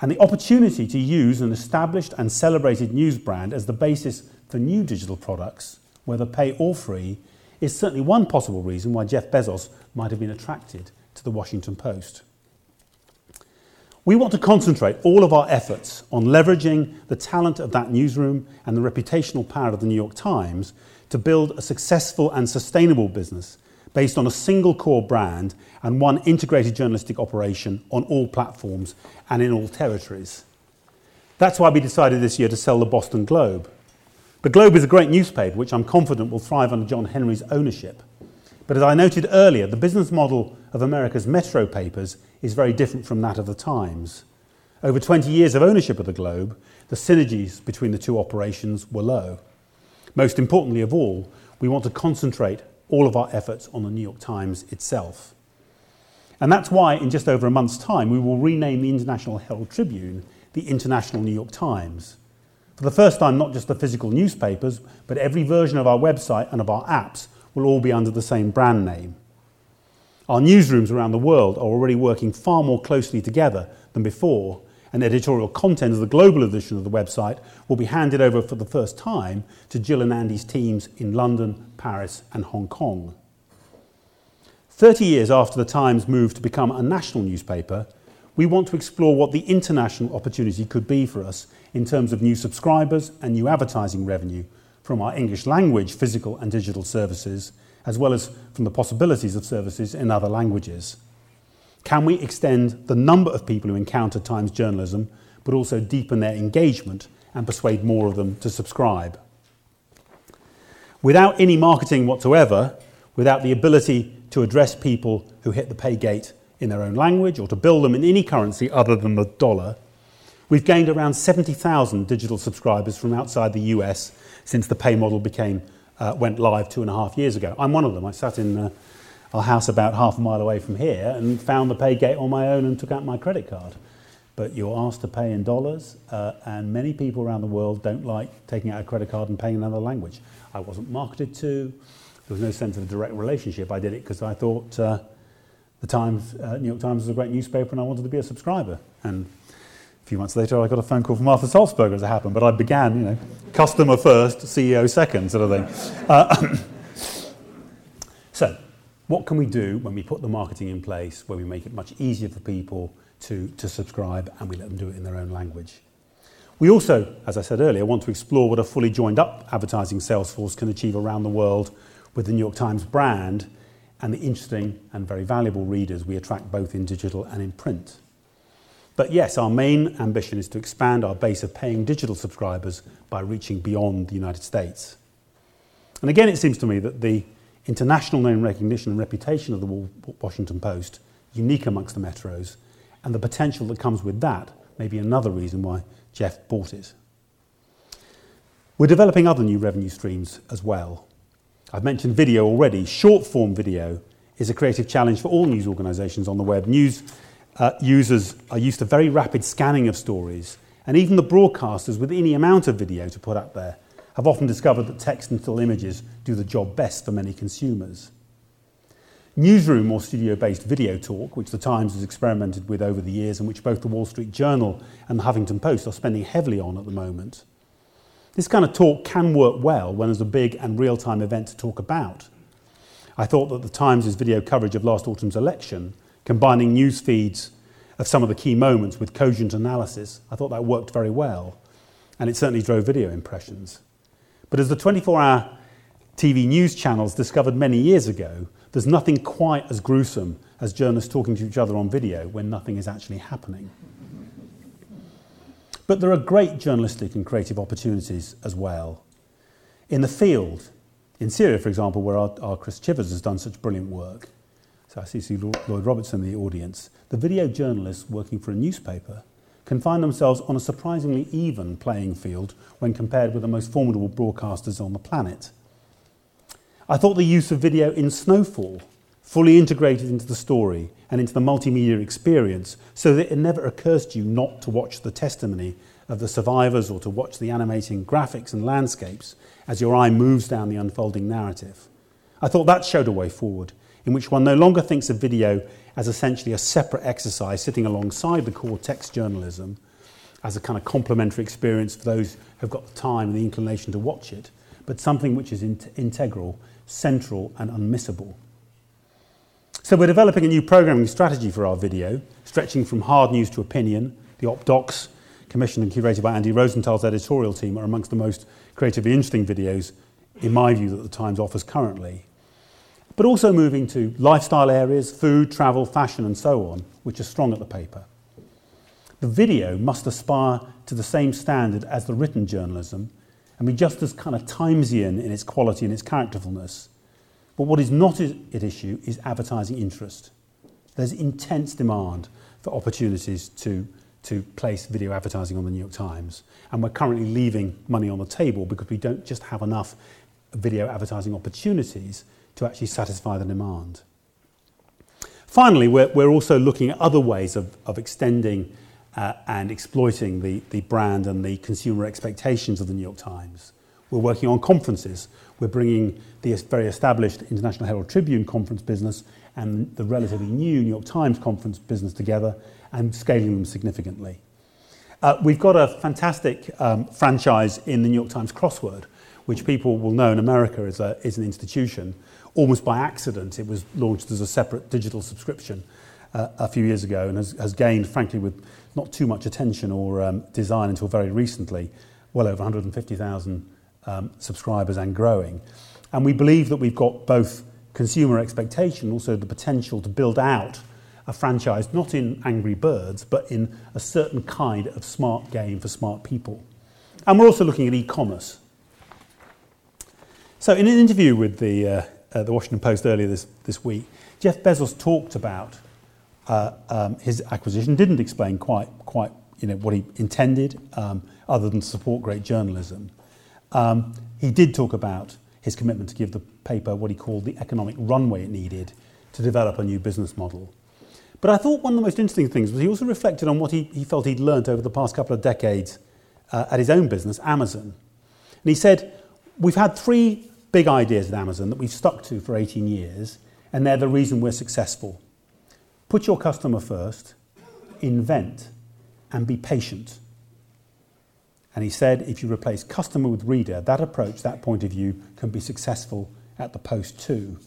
And the opportunity to use an established and celebrated news brand as the basis for new digital products, whether pay or free, is certainly one possible reason why Jeff Bezos might have been attracted to the Washington Post. We want to concentrate all of our efforts on leveraging the talent of that newsroom and the reputational power of the New York Times to build a successful and sustainable business based on a single core brand and one integrated journalistic operation on all platforms and in all territories. That's why we decided this year to sell the Boston Globe. The Globe is a great newspaper which I'm confident will thrive under John Henry's ownership. But as I noted earlier, the business model of America's metro papers is very different from that of the Times. Over 20 years of ownership of the Globe, the synergies between the two operations were low. Most importantly of all, we want to concentrate all of our efforts on the New York Times itself. And that's why, in just over a month's time, we will rename the International Herald Tribune the International New York Times. For the first time, not just the physical newspapers, but every version of our website and of our apps will all be under the same brand name. Our newsrooms around the world are already working far more closely together than before, and editorial content of the global edition of the website will be handed over for the first time to Jill and Andy's teams in London, Paris, and Hong Kong. 30 years after the Times moved to become a national newspaper, we want to explore what the international opportunity could be for us in terms of new subscribers and new advertising revenue from our English language physical and digital services, as well as from the possibilities of services in other languages. Can we extend the number of people who encounter Times journalism, but also deepen their engagement and persuade more of them to subscribe? Without any marketing whatsoever, without the ability to address people who hit the pay gate in their own language or to bill them in any currency other than the dollar, we've gained around 70,000 digital subscribers from outside the US since the pay model became uh, went live two and a half years ago. I'm one of them. I sat in our house about half a mile away from here and found the pay gate on my own and took out my credit card. But you're asked to pay in dollars, uh, and many people around the world don't like taking out a credit card and paying in another language. I wasn't marketed to. There was no sense of a direct relationship. I did it because I thought uh, the Times, uh, New York Times was a great newspaper, and I wanted to be a subscriber. And few months later, I got a phone call from Arthur Sulzberger as it happened, but I began, you know, customer first, CEO second sort of thing. Uh, so, what can we do when we put the marketing in place, where we make it much easier for people to, to subscribe and we let them do it in their own language? We also, as I said earlier, want to explore what a fully joined up advertising sales force can achieve around the world with the New York Times brand and the interesting and very valuable readers we attract both in digital and in print. But yes, our main ambition is to expand our base of paying digital subscribers by reaching beyond the United States. And again, it seems to me that the international name recognition and reputation of the Washington Post, unique amongst the metros, and the potential that comes with that may be another reason why Jeff bought it. We're developing other new revenue streams as well. I've mentioned video already. Short form video is a creative challenge for all news organisations on the web. News uh, users are used to very rapid scanning of stories, and even the broadcasters with any amount of video to put up there have often discovered that text and still images do the job best for many consumers. Newsroom or studio based video talk, which the Times has experimented with over the years and which both the Wall Street Journal and the Huffington Post are spending heavily on at the moment. This kind of talk can work well when there's a big and real time event to talk about. I thought that the Times' video coverage of last autumn's election combining news feeds of some of the key moments with cogent analysis. I thought that worked very well, and it certainly drove video impressions. But as the 24 hour TV news channels discovered many years ago, there's nothing quite as gruesome as journalists talking to each other on video when nothing is actually happening. But there are great journalistic and creative opportunities as well. In the field, in Syria, for example, where our, our Chris Chivers has done such brilliant work, so I see Lloyd Robertson in the audience, the video journalists working for a newspaper can find themselves on a surprisingly even playing field when compared with the most formidable broadcasters on the planet. I thought the use of video in Snowfall, fully integrated into the story and into the multimedia experience, so that it never occurs to you not to watch the testimony of the survivors or to watch the animating graphics and landscapes as your eye moves down the unfolding narrative. I thought that showed a way forward in which one no longer thinks of video as essentially a separate exercise sitting alongside the core text journalism as a kind of complementary experience for those who've got the time and the inclination to watch it, but something which is in- integral, central, and unmissable. So we're developing a new programming strategy for our video, stretching from hard news to opinion. The Op Docs, commissioned and curated by Andy Rosenthal's editorial team, are amongst the most creatively interesting videos, in my view, that the Times offers currently. But also moving to lifestyle areas, food, travel, fashion, and so on, which are strong at the paper. The video must aspire to the same standard as the written journalism and be just as kind of Timesian in its quality and its characterfulness. But what is not at issue is advertising interest. There's intense demand for opportunities to, to place video advertising on the New York Times. And we're currently leaving money on the table because we don't just have enough video advertising opportunities to actually satisfy the demand. Finally, we're, we're also looking at other ways of, of extending uh, and exploiting the, the brand and the consumer expectations of the New York Times. We're working on conferences. We're bringing the very established International Herald Tribune conference business and the relatively new New York Times conference business together and scaling them significantly. Uh, we've got a fantastic um, franchise in the New York Times crossword, which people will know in America is, a, is an institution. Almost by accident, it was launched as a separate digital subscription uh, a few years ago and has, has gained, frankly, with not too much attention or um, design until very recently, well over 150,000 um, subscribers and growing. And we believe that we've got both consumer expectation, also the potential to build out a franchise, not in Angry Birds, but in a certain kind of smart game for smart people. And we're also looking at e commerce. So, in an interview with the, uh, uh, the Washington Post earlier this, this week, Jeff Bezos talked about uh, um, his acquisition didn't explain quite, quite you know, what he intended, um, other than to support great journalism. Um, he did talk about his commitment to give the paper what he called the economic runway it needed to develop a new business model. But I thought one of the most interesting things was he also reflected on what he, he felt he'd learnt over the past couple of decades uh, at his own business, Amazon. And he said, We've had three big ideas at Amazon that we've stuck to for 18 years, and they're the reason we're successful. Put your customer first, invent, and be patient. And he said if you replace customer with reader, that approach, that point of view, can be successful at the post too.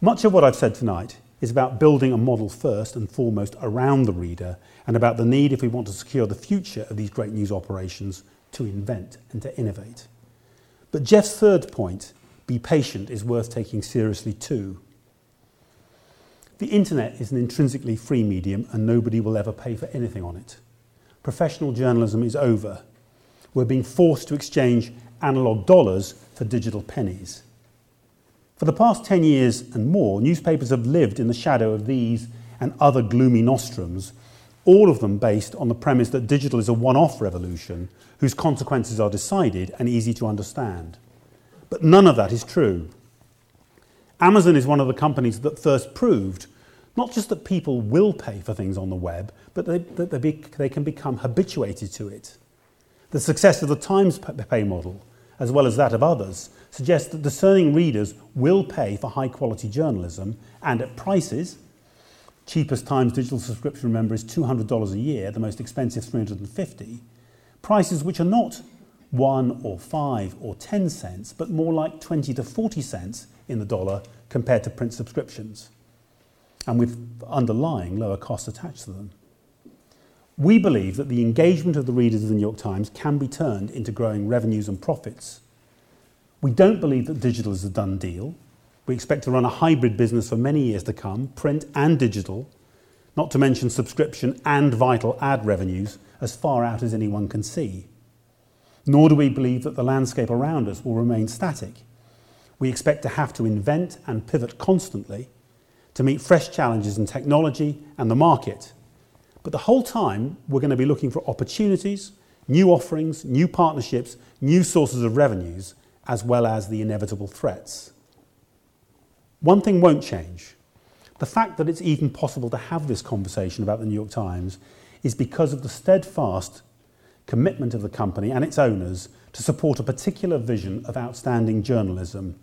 Much of what I've said tonight is about building a model first and foremost around the reader and about the need, if we want to secure the future of these great news operations, to invent and to innovate. But Jeff's third point, be patient, is worth taking seriously too. The internet is an intrinsically free medium and nobody will ever pay for anything on it. Professional journalism is over. We're being forced to exchange analogue dollars for digital pennies. For the past 10 years and more, newspapers have lived in the shadow of these and other gloomy nostrums, all of them based on the premise that digital is a one off revolution whose consequences are decided and easy to understand. But none of that is true. Amazon is one of the companies that first proved not just that people will pay for things on the web, but they, that they, be, they can become habituated to it. The success of the Times pay model, as well as that of others, suggests that discerning readers will pay for high quality journalism and at prices. Cheapest Times digital subscription, remember, is $200 a year, the most expensive 350 Prices which are not 1 or 5 or 10 cents, but more like 20 to 40 cents in the dollar compared to print subscriptions and with underlying lower costs attached to them. We believe that the engagement of the readers of the New York Times can be turned into growing revenues and profits. We don't believe that digital is a done deal. We expect to run a hybrid business for many years to come, print and digital, not to mention subscription and vital ad revenues as far out as anyone can see. Nor do we believe that the landscape around us will remain static. We expect to have to invent and pivot constantly to meet fresh challenges in technology and the market. But the whole time, we're going to be looking for opportunities, new offerings, new partnerships, new sources of revenues, as well as the inevitable threats. One thing won't change. The fact that it's even possible to have this conversation about the New York Times is because of the steadfast commitment of the company and its owners to support a particular vision of outstanding journalism.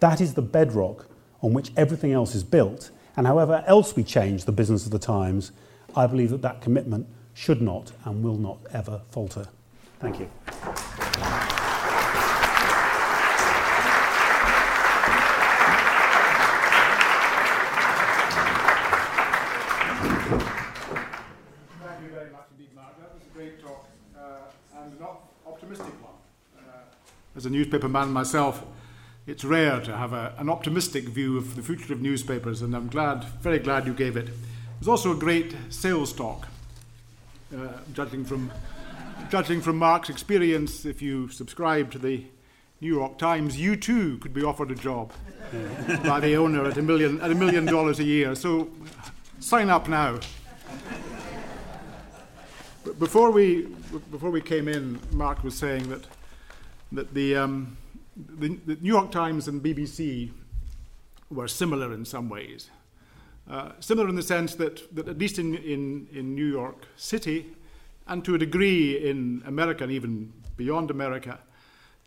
That is the bedrock on which everything else is built and however else we change the business of the Times, I believe that that commitment should not and will not ever falter. Thank you. Newspaper man myself, it's rare to have a, an optimistic view of the future of newspapers, and I'm glad, very glad you gave it. It's also a great sales talk, uh, judging from judging from Mark's experience. If you subscribe to the New York Times, you too could be offered a job by the owner at a million at a million dollars a year. So sign up now. Before we before we came in, Mark was saying that that the, um, the, the New York Times and BBC were similar in some ways. Uh, similar in the sense that, that at least in, in, in New York City, and to a degree in America and even beyond America,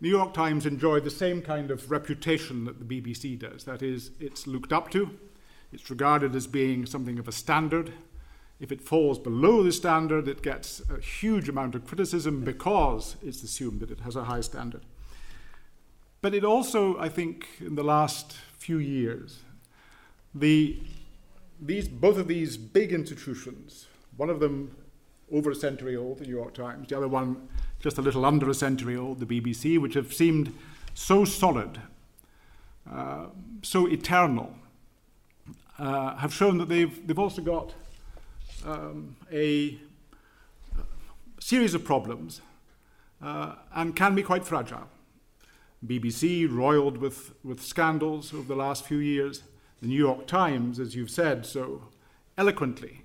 New York Times enjoyed the same kind of reputation that the BBC does. That is, it's looked up to, it's regarded as being something of a standard. If it falls below the standard, it gets a huge amount of criticism because it's assumed that it has a high standard. But it also, I think, in the last few years, the, these, both of these big institutions, one of them over a century old, the New York Times, the other one just a little under a century old, the BBC, which have seemed so solid, uh, so eternal, uh, have shown that they've, they've also got um, a series of problems uh, and can be quite fragile. BBC roiled with, with scandals over the last few years. The New York Times, as you've said so eloquently,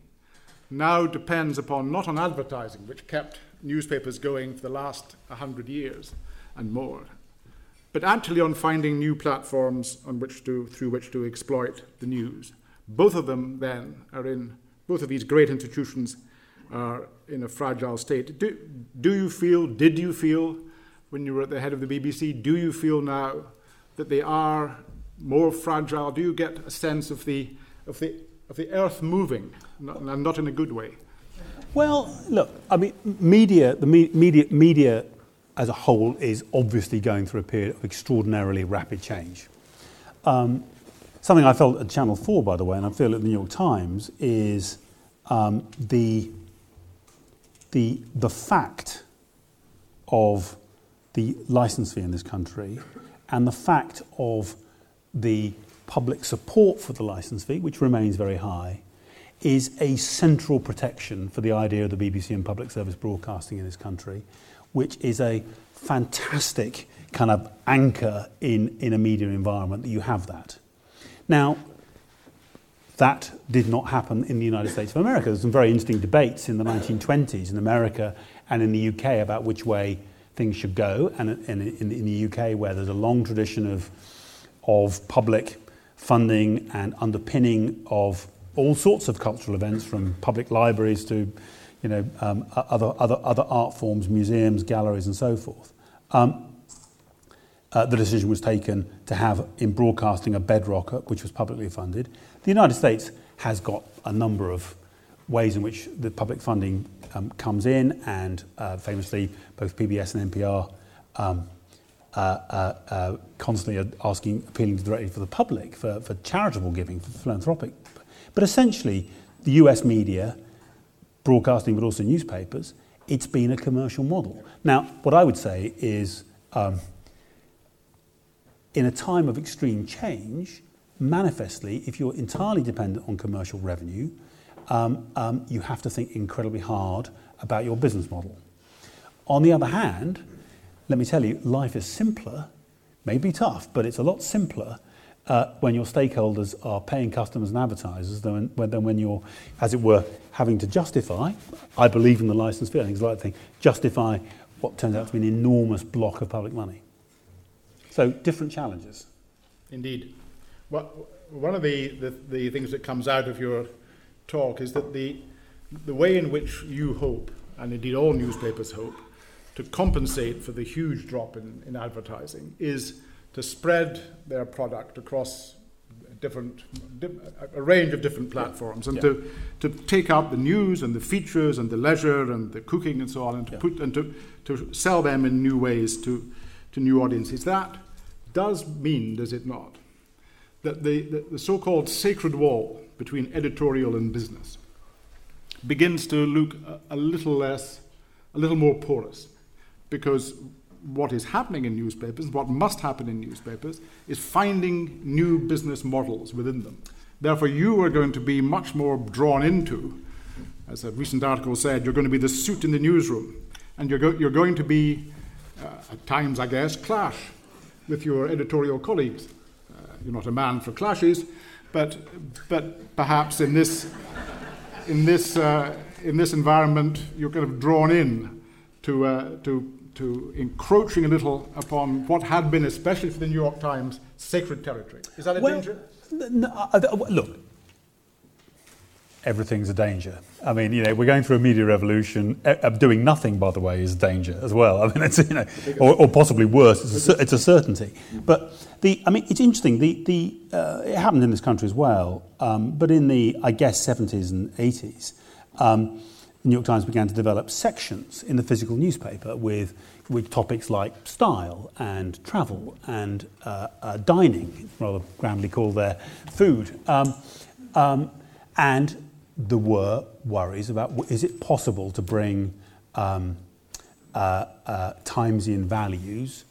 now depends upon not on advertising, which kept newspapers going for the last 100 years and more, but actually on finding new platforms on which to, through which to exploit the news. Both of them then are in, both of these great institutions are in a fragile state. Do, do you feel, did you feel, when you were at the head of the BBC, do you feel now that they are more fragile? Do you get a sense of the, of the, of the earth moving, and not in a good way? Well, look, I mean, media, the me- media, media as a whole is obviously going through a period of extraordinarily rapid change. Um, something I felt at Channel 4, by the way, and I feel at the New York Times, is um, the, the, the fact of the license fee in this country and the fact of the public support for the license fee, which remains very high, is a central protection for the idea of the BBC and public service broadcasting in this country, which is a fantastic kind of anchor in, in a media environment that you have that. Now, that did not happen in the United States of America. There's some very interesting debates in the 1920s in America and in the UK about which way things should go, and in, the UK, where there's a long tradition of, of public funding and underpinning of all sorts of cultural events, from public libraries to you know, um, other, other, other art forms, museums, galleries, and so forth. Um, uh, the decision was taken to have in broadcasting a bedrock, uh, which was publicly funded. The United States has got a number of ways in which the public funding um, comes in, and uh, famously, both PBS and NPR um, uh, uh, uh, constantly are asking, appealing directly for the public, for, for charitable giving, for philanthropic. But essentially, the US media, broadcasting, but also newspapers, it's been a commercial model. Now, what I would say is, um, in a time of extreme change, manifestly, if you're entirely dependent on commercial revenue, um, um, you have to think incredibly hard about your business model. On the other hand, let me tell you, life is simpler, may be tough, but it's a lot simpler uh, when your stakeholders are paying customers and advertisers than when, than when you're, as it were, having to justify, I believe in the license fee, I think it's the right thing, justify what turns out to be an enormous block of public money. So, different challenges. Indeed. Well, one of the, the, the things that comes out of your talk is that the, the way in which you hope, and indeed all newspapers hope, to compensate for the huge drop in, in advertising is to spread their product across different a range of different platforms and yeah. to to take up the news and the features and the leisure and the cooking and so on and to yeah. put and to to sell them in new ways to to new audiences that does mean does it not that the, the, the so-called sacred wall between editorial and business begins to look a, a little less, a little more porous, because what is happening in newspapers, what must happen in newspapers, is finding new business models within them. Therefore, you are going to be much more drawn into, as a recent article said, you're going to be the suit in the newsroom. And you're, go- you're going to be, at times, I guess, clash with your editorial colleagues. Uh, you're not a man for clashes, but, but perhaps in this, in, this, uh, in this environment, you're kind of drawn in to, uh, to to encroaching a little upon what had been, especially for the New York Times, sacred territory. Is that a well, danger? No, uh, look, everything's a danger. I mean, you know, we're going through a media revolution. Uh, doing nothing, by the way, is danger as well. I mean, it's you know, or, or possibly worse. It's a, it's a, certainty. But the, I mean, it's interesting. The the uh, it happened in this country as well. Um, but in the, I guess, seventies and eighties. Um, the New York Times began to develop sections in the physical newspaper with, with topics like style and travel and uh, uh, dining, rather grandly called there, food. Um, um, and there were worries about is it possible to bring um, uh, uh Timesian values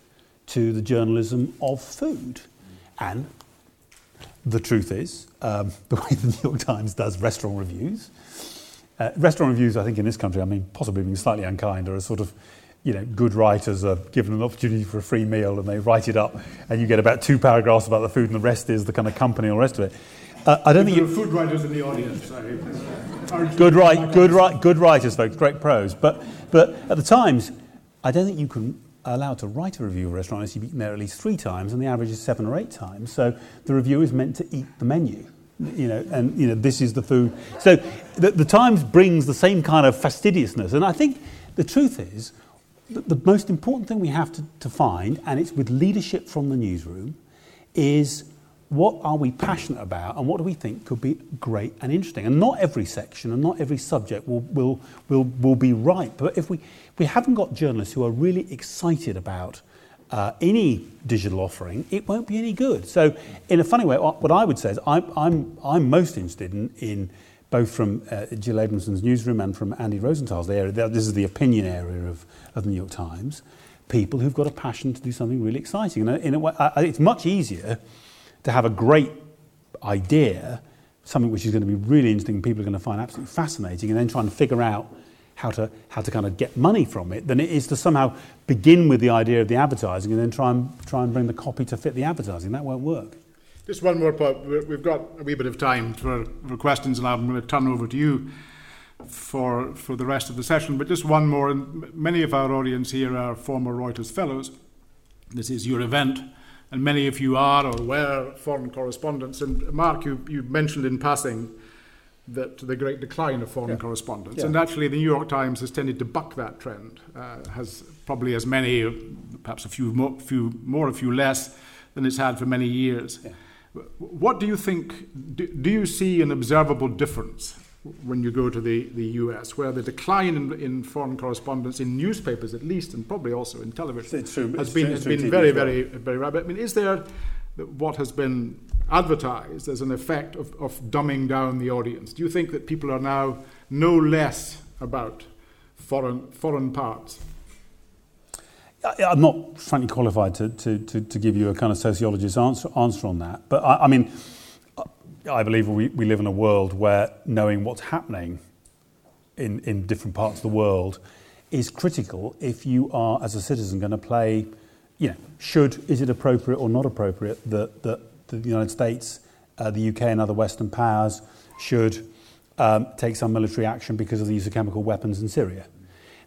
to the journalism of food? And the truth is, um, the way the New York Times does restaurant reviews, uh, restaurant reviews, I think, in this country, I mean, possibly being slightly unkind, are a sort of, you know, good writers are given an opportunity for a free meal and they write it up, and you get about two paragraphs about the food, and the rest is the kind of company the rest of it. Uh, I don't think you... are food writers in the audience. good, right, good, right, good writers, folks. Great prose, but but at the Times, I don't think you can allowed to write a review of a restaurant unless you've eaten there at least three times, and the average is seven or eight times. So the review is meant to eat the menu you know, and you know, this is the food. So the, the Times brings the same kind of fastidiousness, and I think the truth is that the most important thing we have to, to find, and it's with leadership from the newsroom, is what are we passionate about and what do we think could be great and interesting? And not every section and not every subject will, will, will, will be right. But if we, we haven't got journalists who are really excited about uh, any digital offering, it won't be any good. So, in a funny way, what I would say is I'm, I'm, I'm most interested in, in both from uh, Jill Abramson's newsroom and from Andy Rosenthal's area. This is the opinion area of, of the New York Times. People who've got a passion to do something really exciting. And in a way, it's much easier to have a great idea, something which is going to be really interesting, people are going to find absolutely fascinating, and then try and figure out how to, how to kind of get money from it than it is to somehow begin with the idea of the advertising and then try and, try and bring the copy to fit the advertising. That won't work. Just one more point. We've got a wee bit of time for, for questions, and I'm going to turn over to you for, for the rest of the session. But just one more. And many of our audience here are former Reuters fellows. This is your event, and many of you are or were foreign correspondents. And Mark, you, you mentioned in passing that the great decline of foreign yeah. correspondence. Yeah. And actually, the New York Times has tended to buck that trend, uh, has probably as many, perhaps a few more, few more, a few less, than it's had for many years. Yeah. What do you think? Do, do, you see an observable difference when you go to the, the US, where the decline in, in foreign correspondence, in newspapers at least, and probably also in television, it's true, has been, has been very, very, very rapid? I mean, is there what has been advertised as an effect of, of dumbing down the audience? Do you think that people are now know less about foreign, foreign parts? I'm not frankly qualified to, to, to, to, give you a kind of sociologist's answer, answer on that. But I, I mean, I believe we, we live in a world where knowing what's happening in, in different parts of the world is critical if you are, as a citizen, going to play, you know, should, is it appropriate or not appropriate that, that the United States, uh, the UK, and other Western powers should um, take some military action because of the use of chemical weapons in Syria.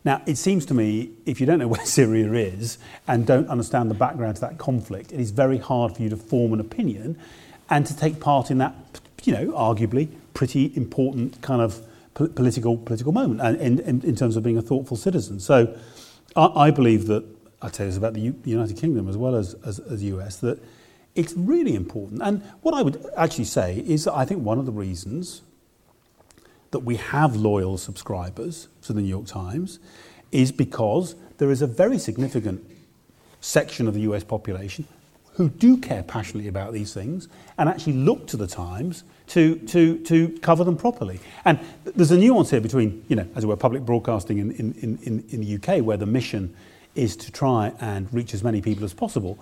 Now, it seems to me, if you don't know where Syria is and don't understand the background to that conflict, it is very hard for you to form an opinion and to take part in that, you know, arguably pretty important kind of political political moment and in, in, terms of being a thoughtful citizen. So I, I believe that, I'll tell you this about the, U, United Kingdom as well as, as, as US, that it's really important. And what I would actually say is that I think one of the reasons that we have loyal subscribers to the New York Times is because there is a very significant section of the US population who do care passionately about these things and actually look to the Times to, to, to cover them properly. And there's a nuance here between, you know, as it were, public broadcasting in, in, in, in the UK, where the mission is to try and reach as many people as possible.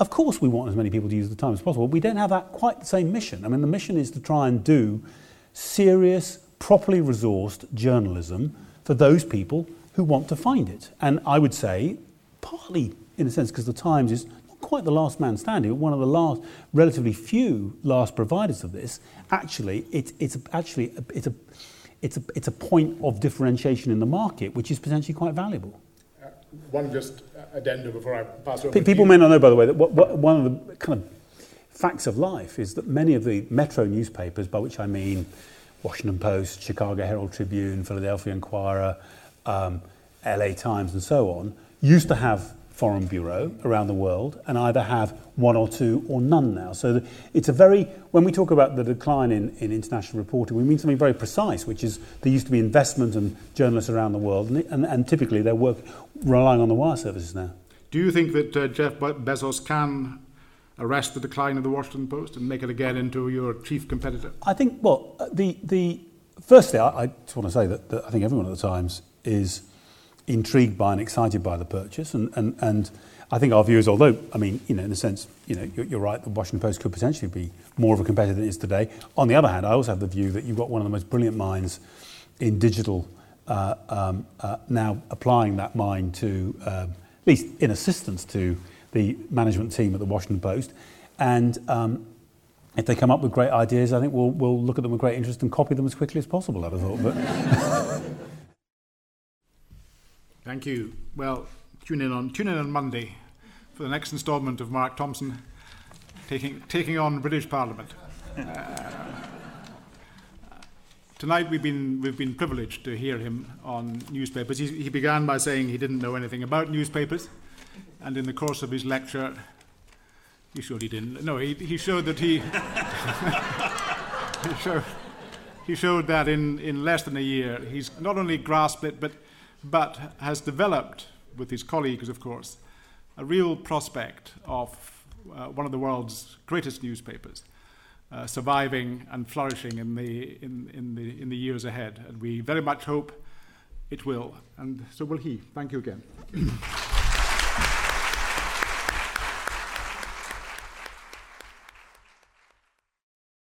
Of course, we want as many people to use the time as possible. We don't have that quite the same mission. I mean, the mission is to try and do serious, properly resourced journalism for those people who want to find it. And I would say, partly in a sense, because the Times is quite the last man standing, one of the last, relatively few last providers of this. Actually, it, it's actually it's a, it's a, it's a point of differentiation in the market, which is potentially quite valuable. Uh, one just addendum before I pass over. P- people may not know, by the way, that what, what, one of the kind of facts of life is that many of the metro newspapers, by which I mean Washington Post, Chicago Herald Tribune, Philadelphia Inquirer, um, LA Times, and so on, used to have foreign bureau around the world and either have one or two or none now. So it's a very, when we talk about the decline in, in international reporting, we mean something very precise, which is there used to be investment and journalists around the world, and, and, and typically they work relying on the wire services now. Do you think that uh, Jeff Bezos can arrest the decline of the Washington Post and make it again into your chief competitor? I think, well, the, the, firstly, I, I just want to say that, that I think everyone at the Times is intrigued by and excited by the purchase. And, I think our view is, although, I mean, you know, in a sense, you know, you're, right, the Washington Post could potentially be more of a competitor than it is today. On the other hand, I also have the view that you've got one of the most brilliant minds in digital uh, um, uh, now applying that mind to, um, at least in assistance to the management team at the Washington Post. And um, if they come up with great ideas, I think we'll, we'll look at them with great interest and copy them as quickly as possible, I'd have thought. Thank you. Well, tune in on tune in on Monday for the next instalment of Mark Thompson taking taking on British Parliament. Uh, tonight we've been we've been privileged to hear him on newspapers. He, he began by saying he didn't know anything about newspapers, and in the course of his lecture, he showed he didn't. No, he, he showed that he. he, showed, he showed that in, in less than a year, he's not only grasped it, but but has developed, with his colleagues, of course, a real prospect of uh, one of the world's greatest newspapers. Uh, surviving and flourishing in the, in, in, the, in the years ahead. And we very much hope it will. And so will he. Thank you again.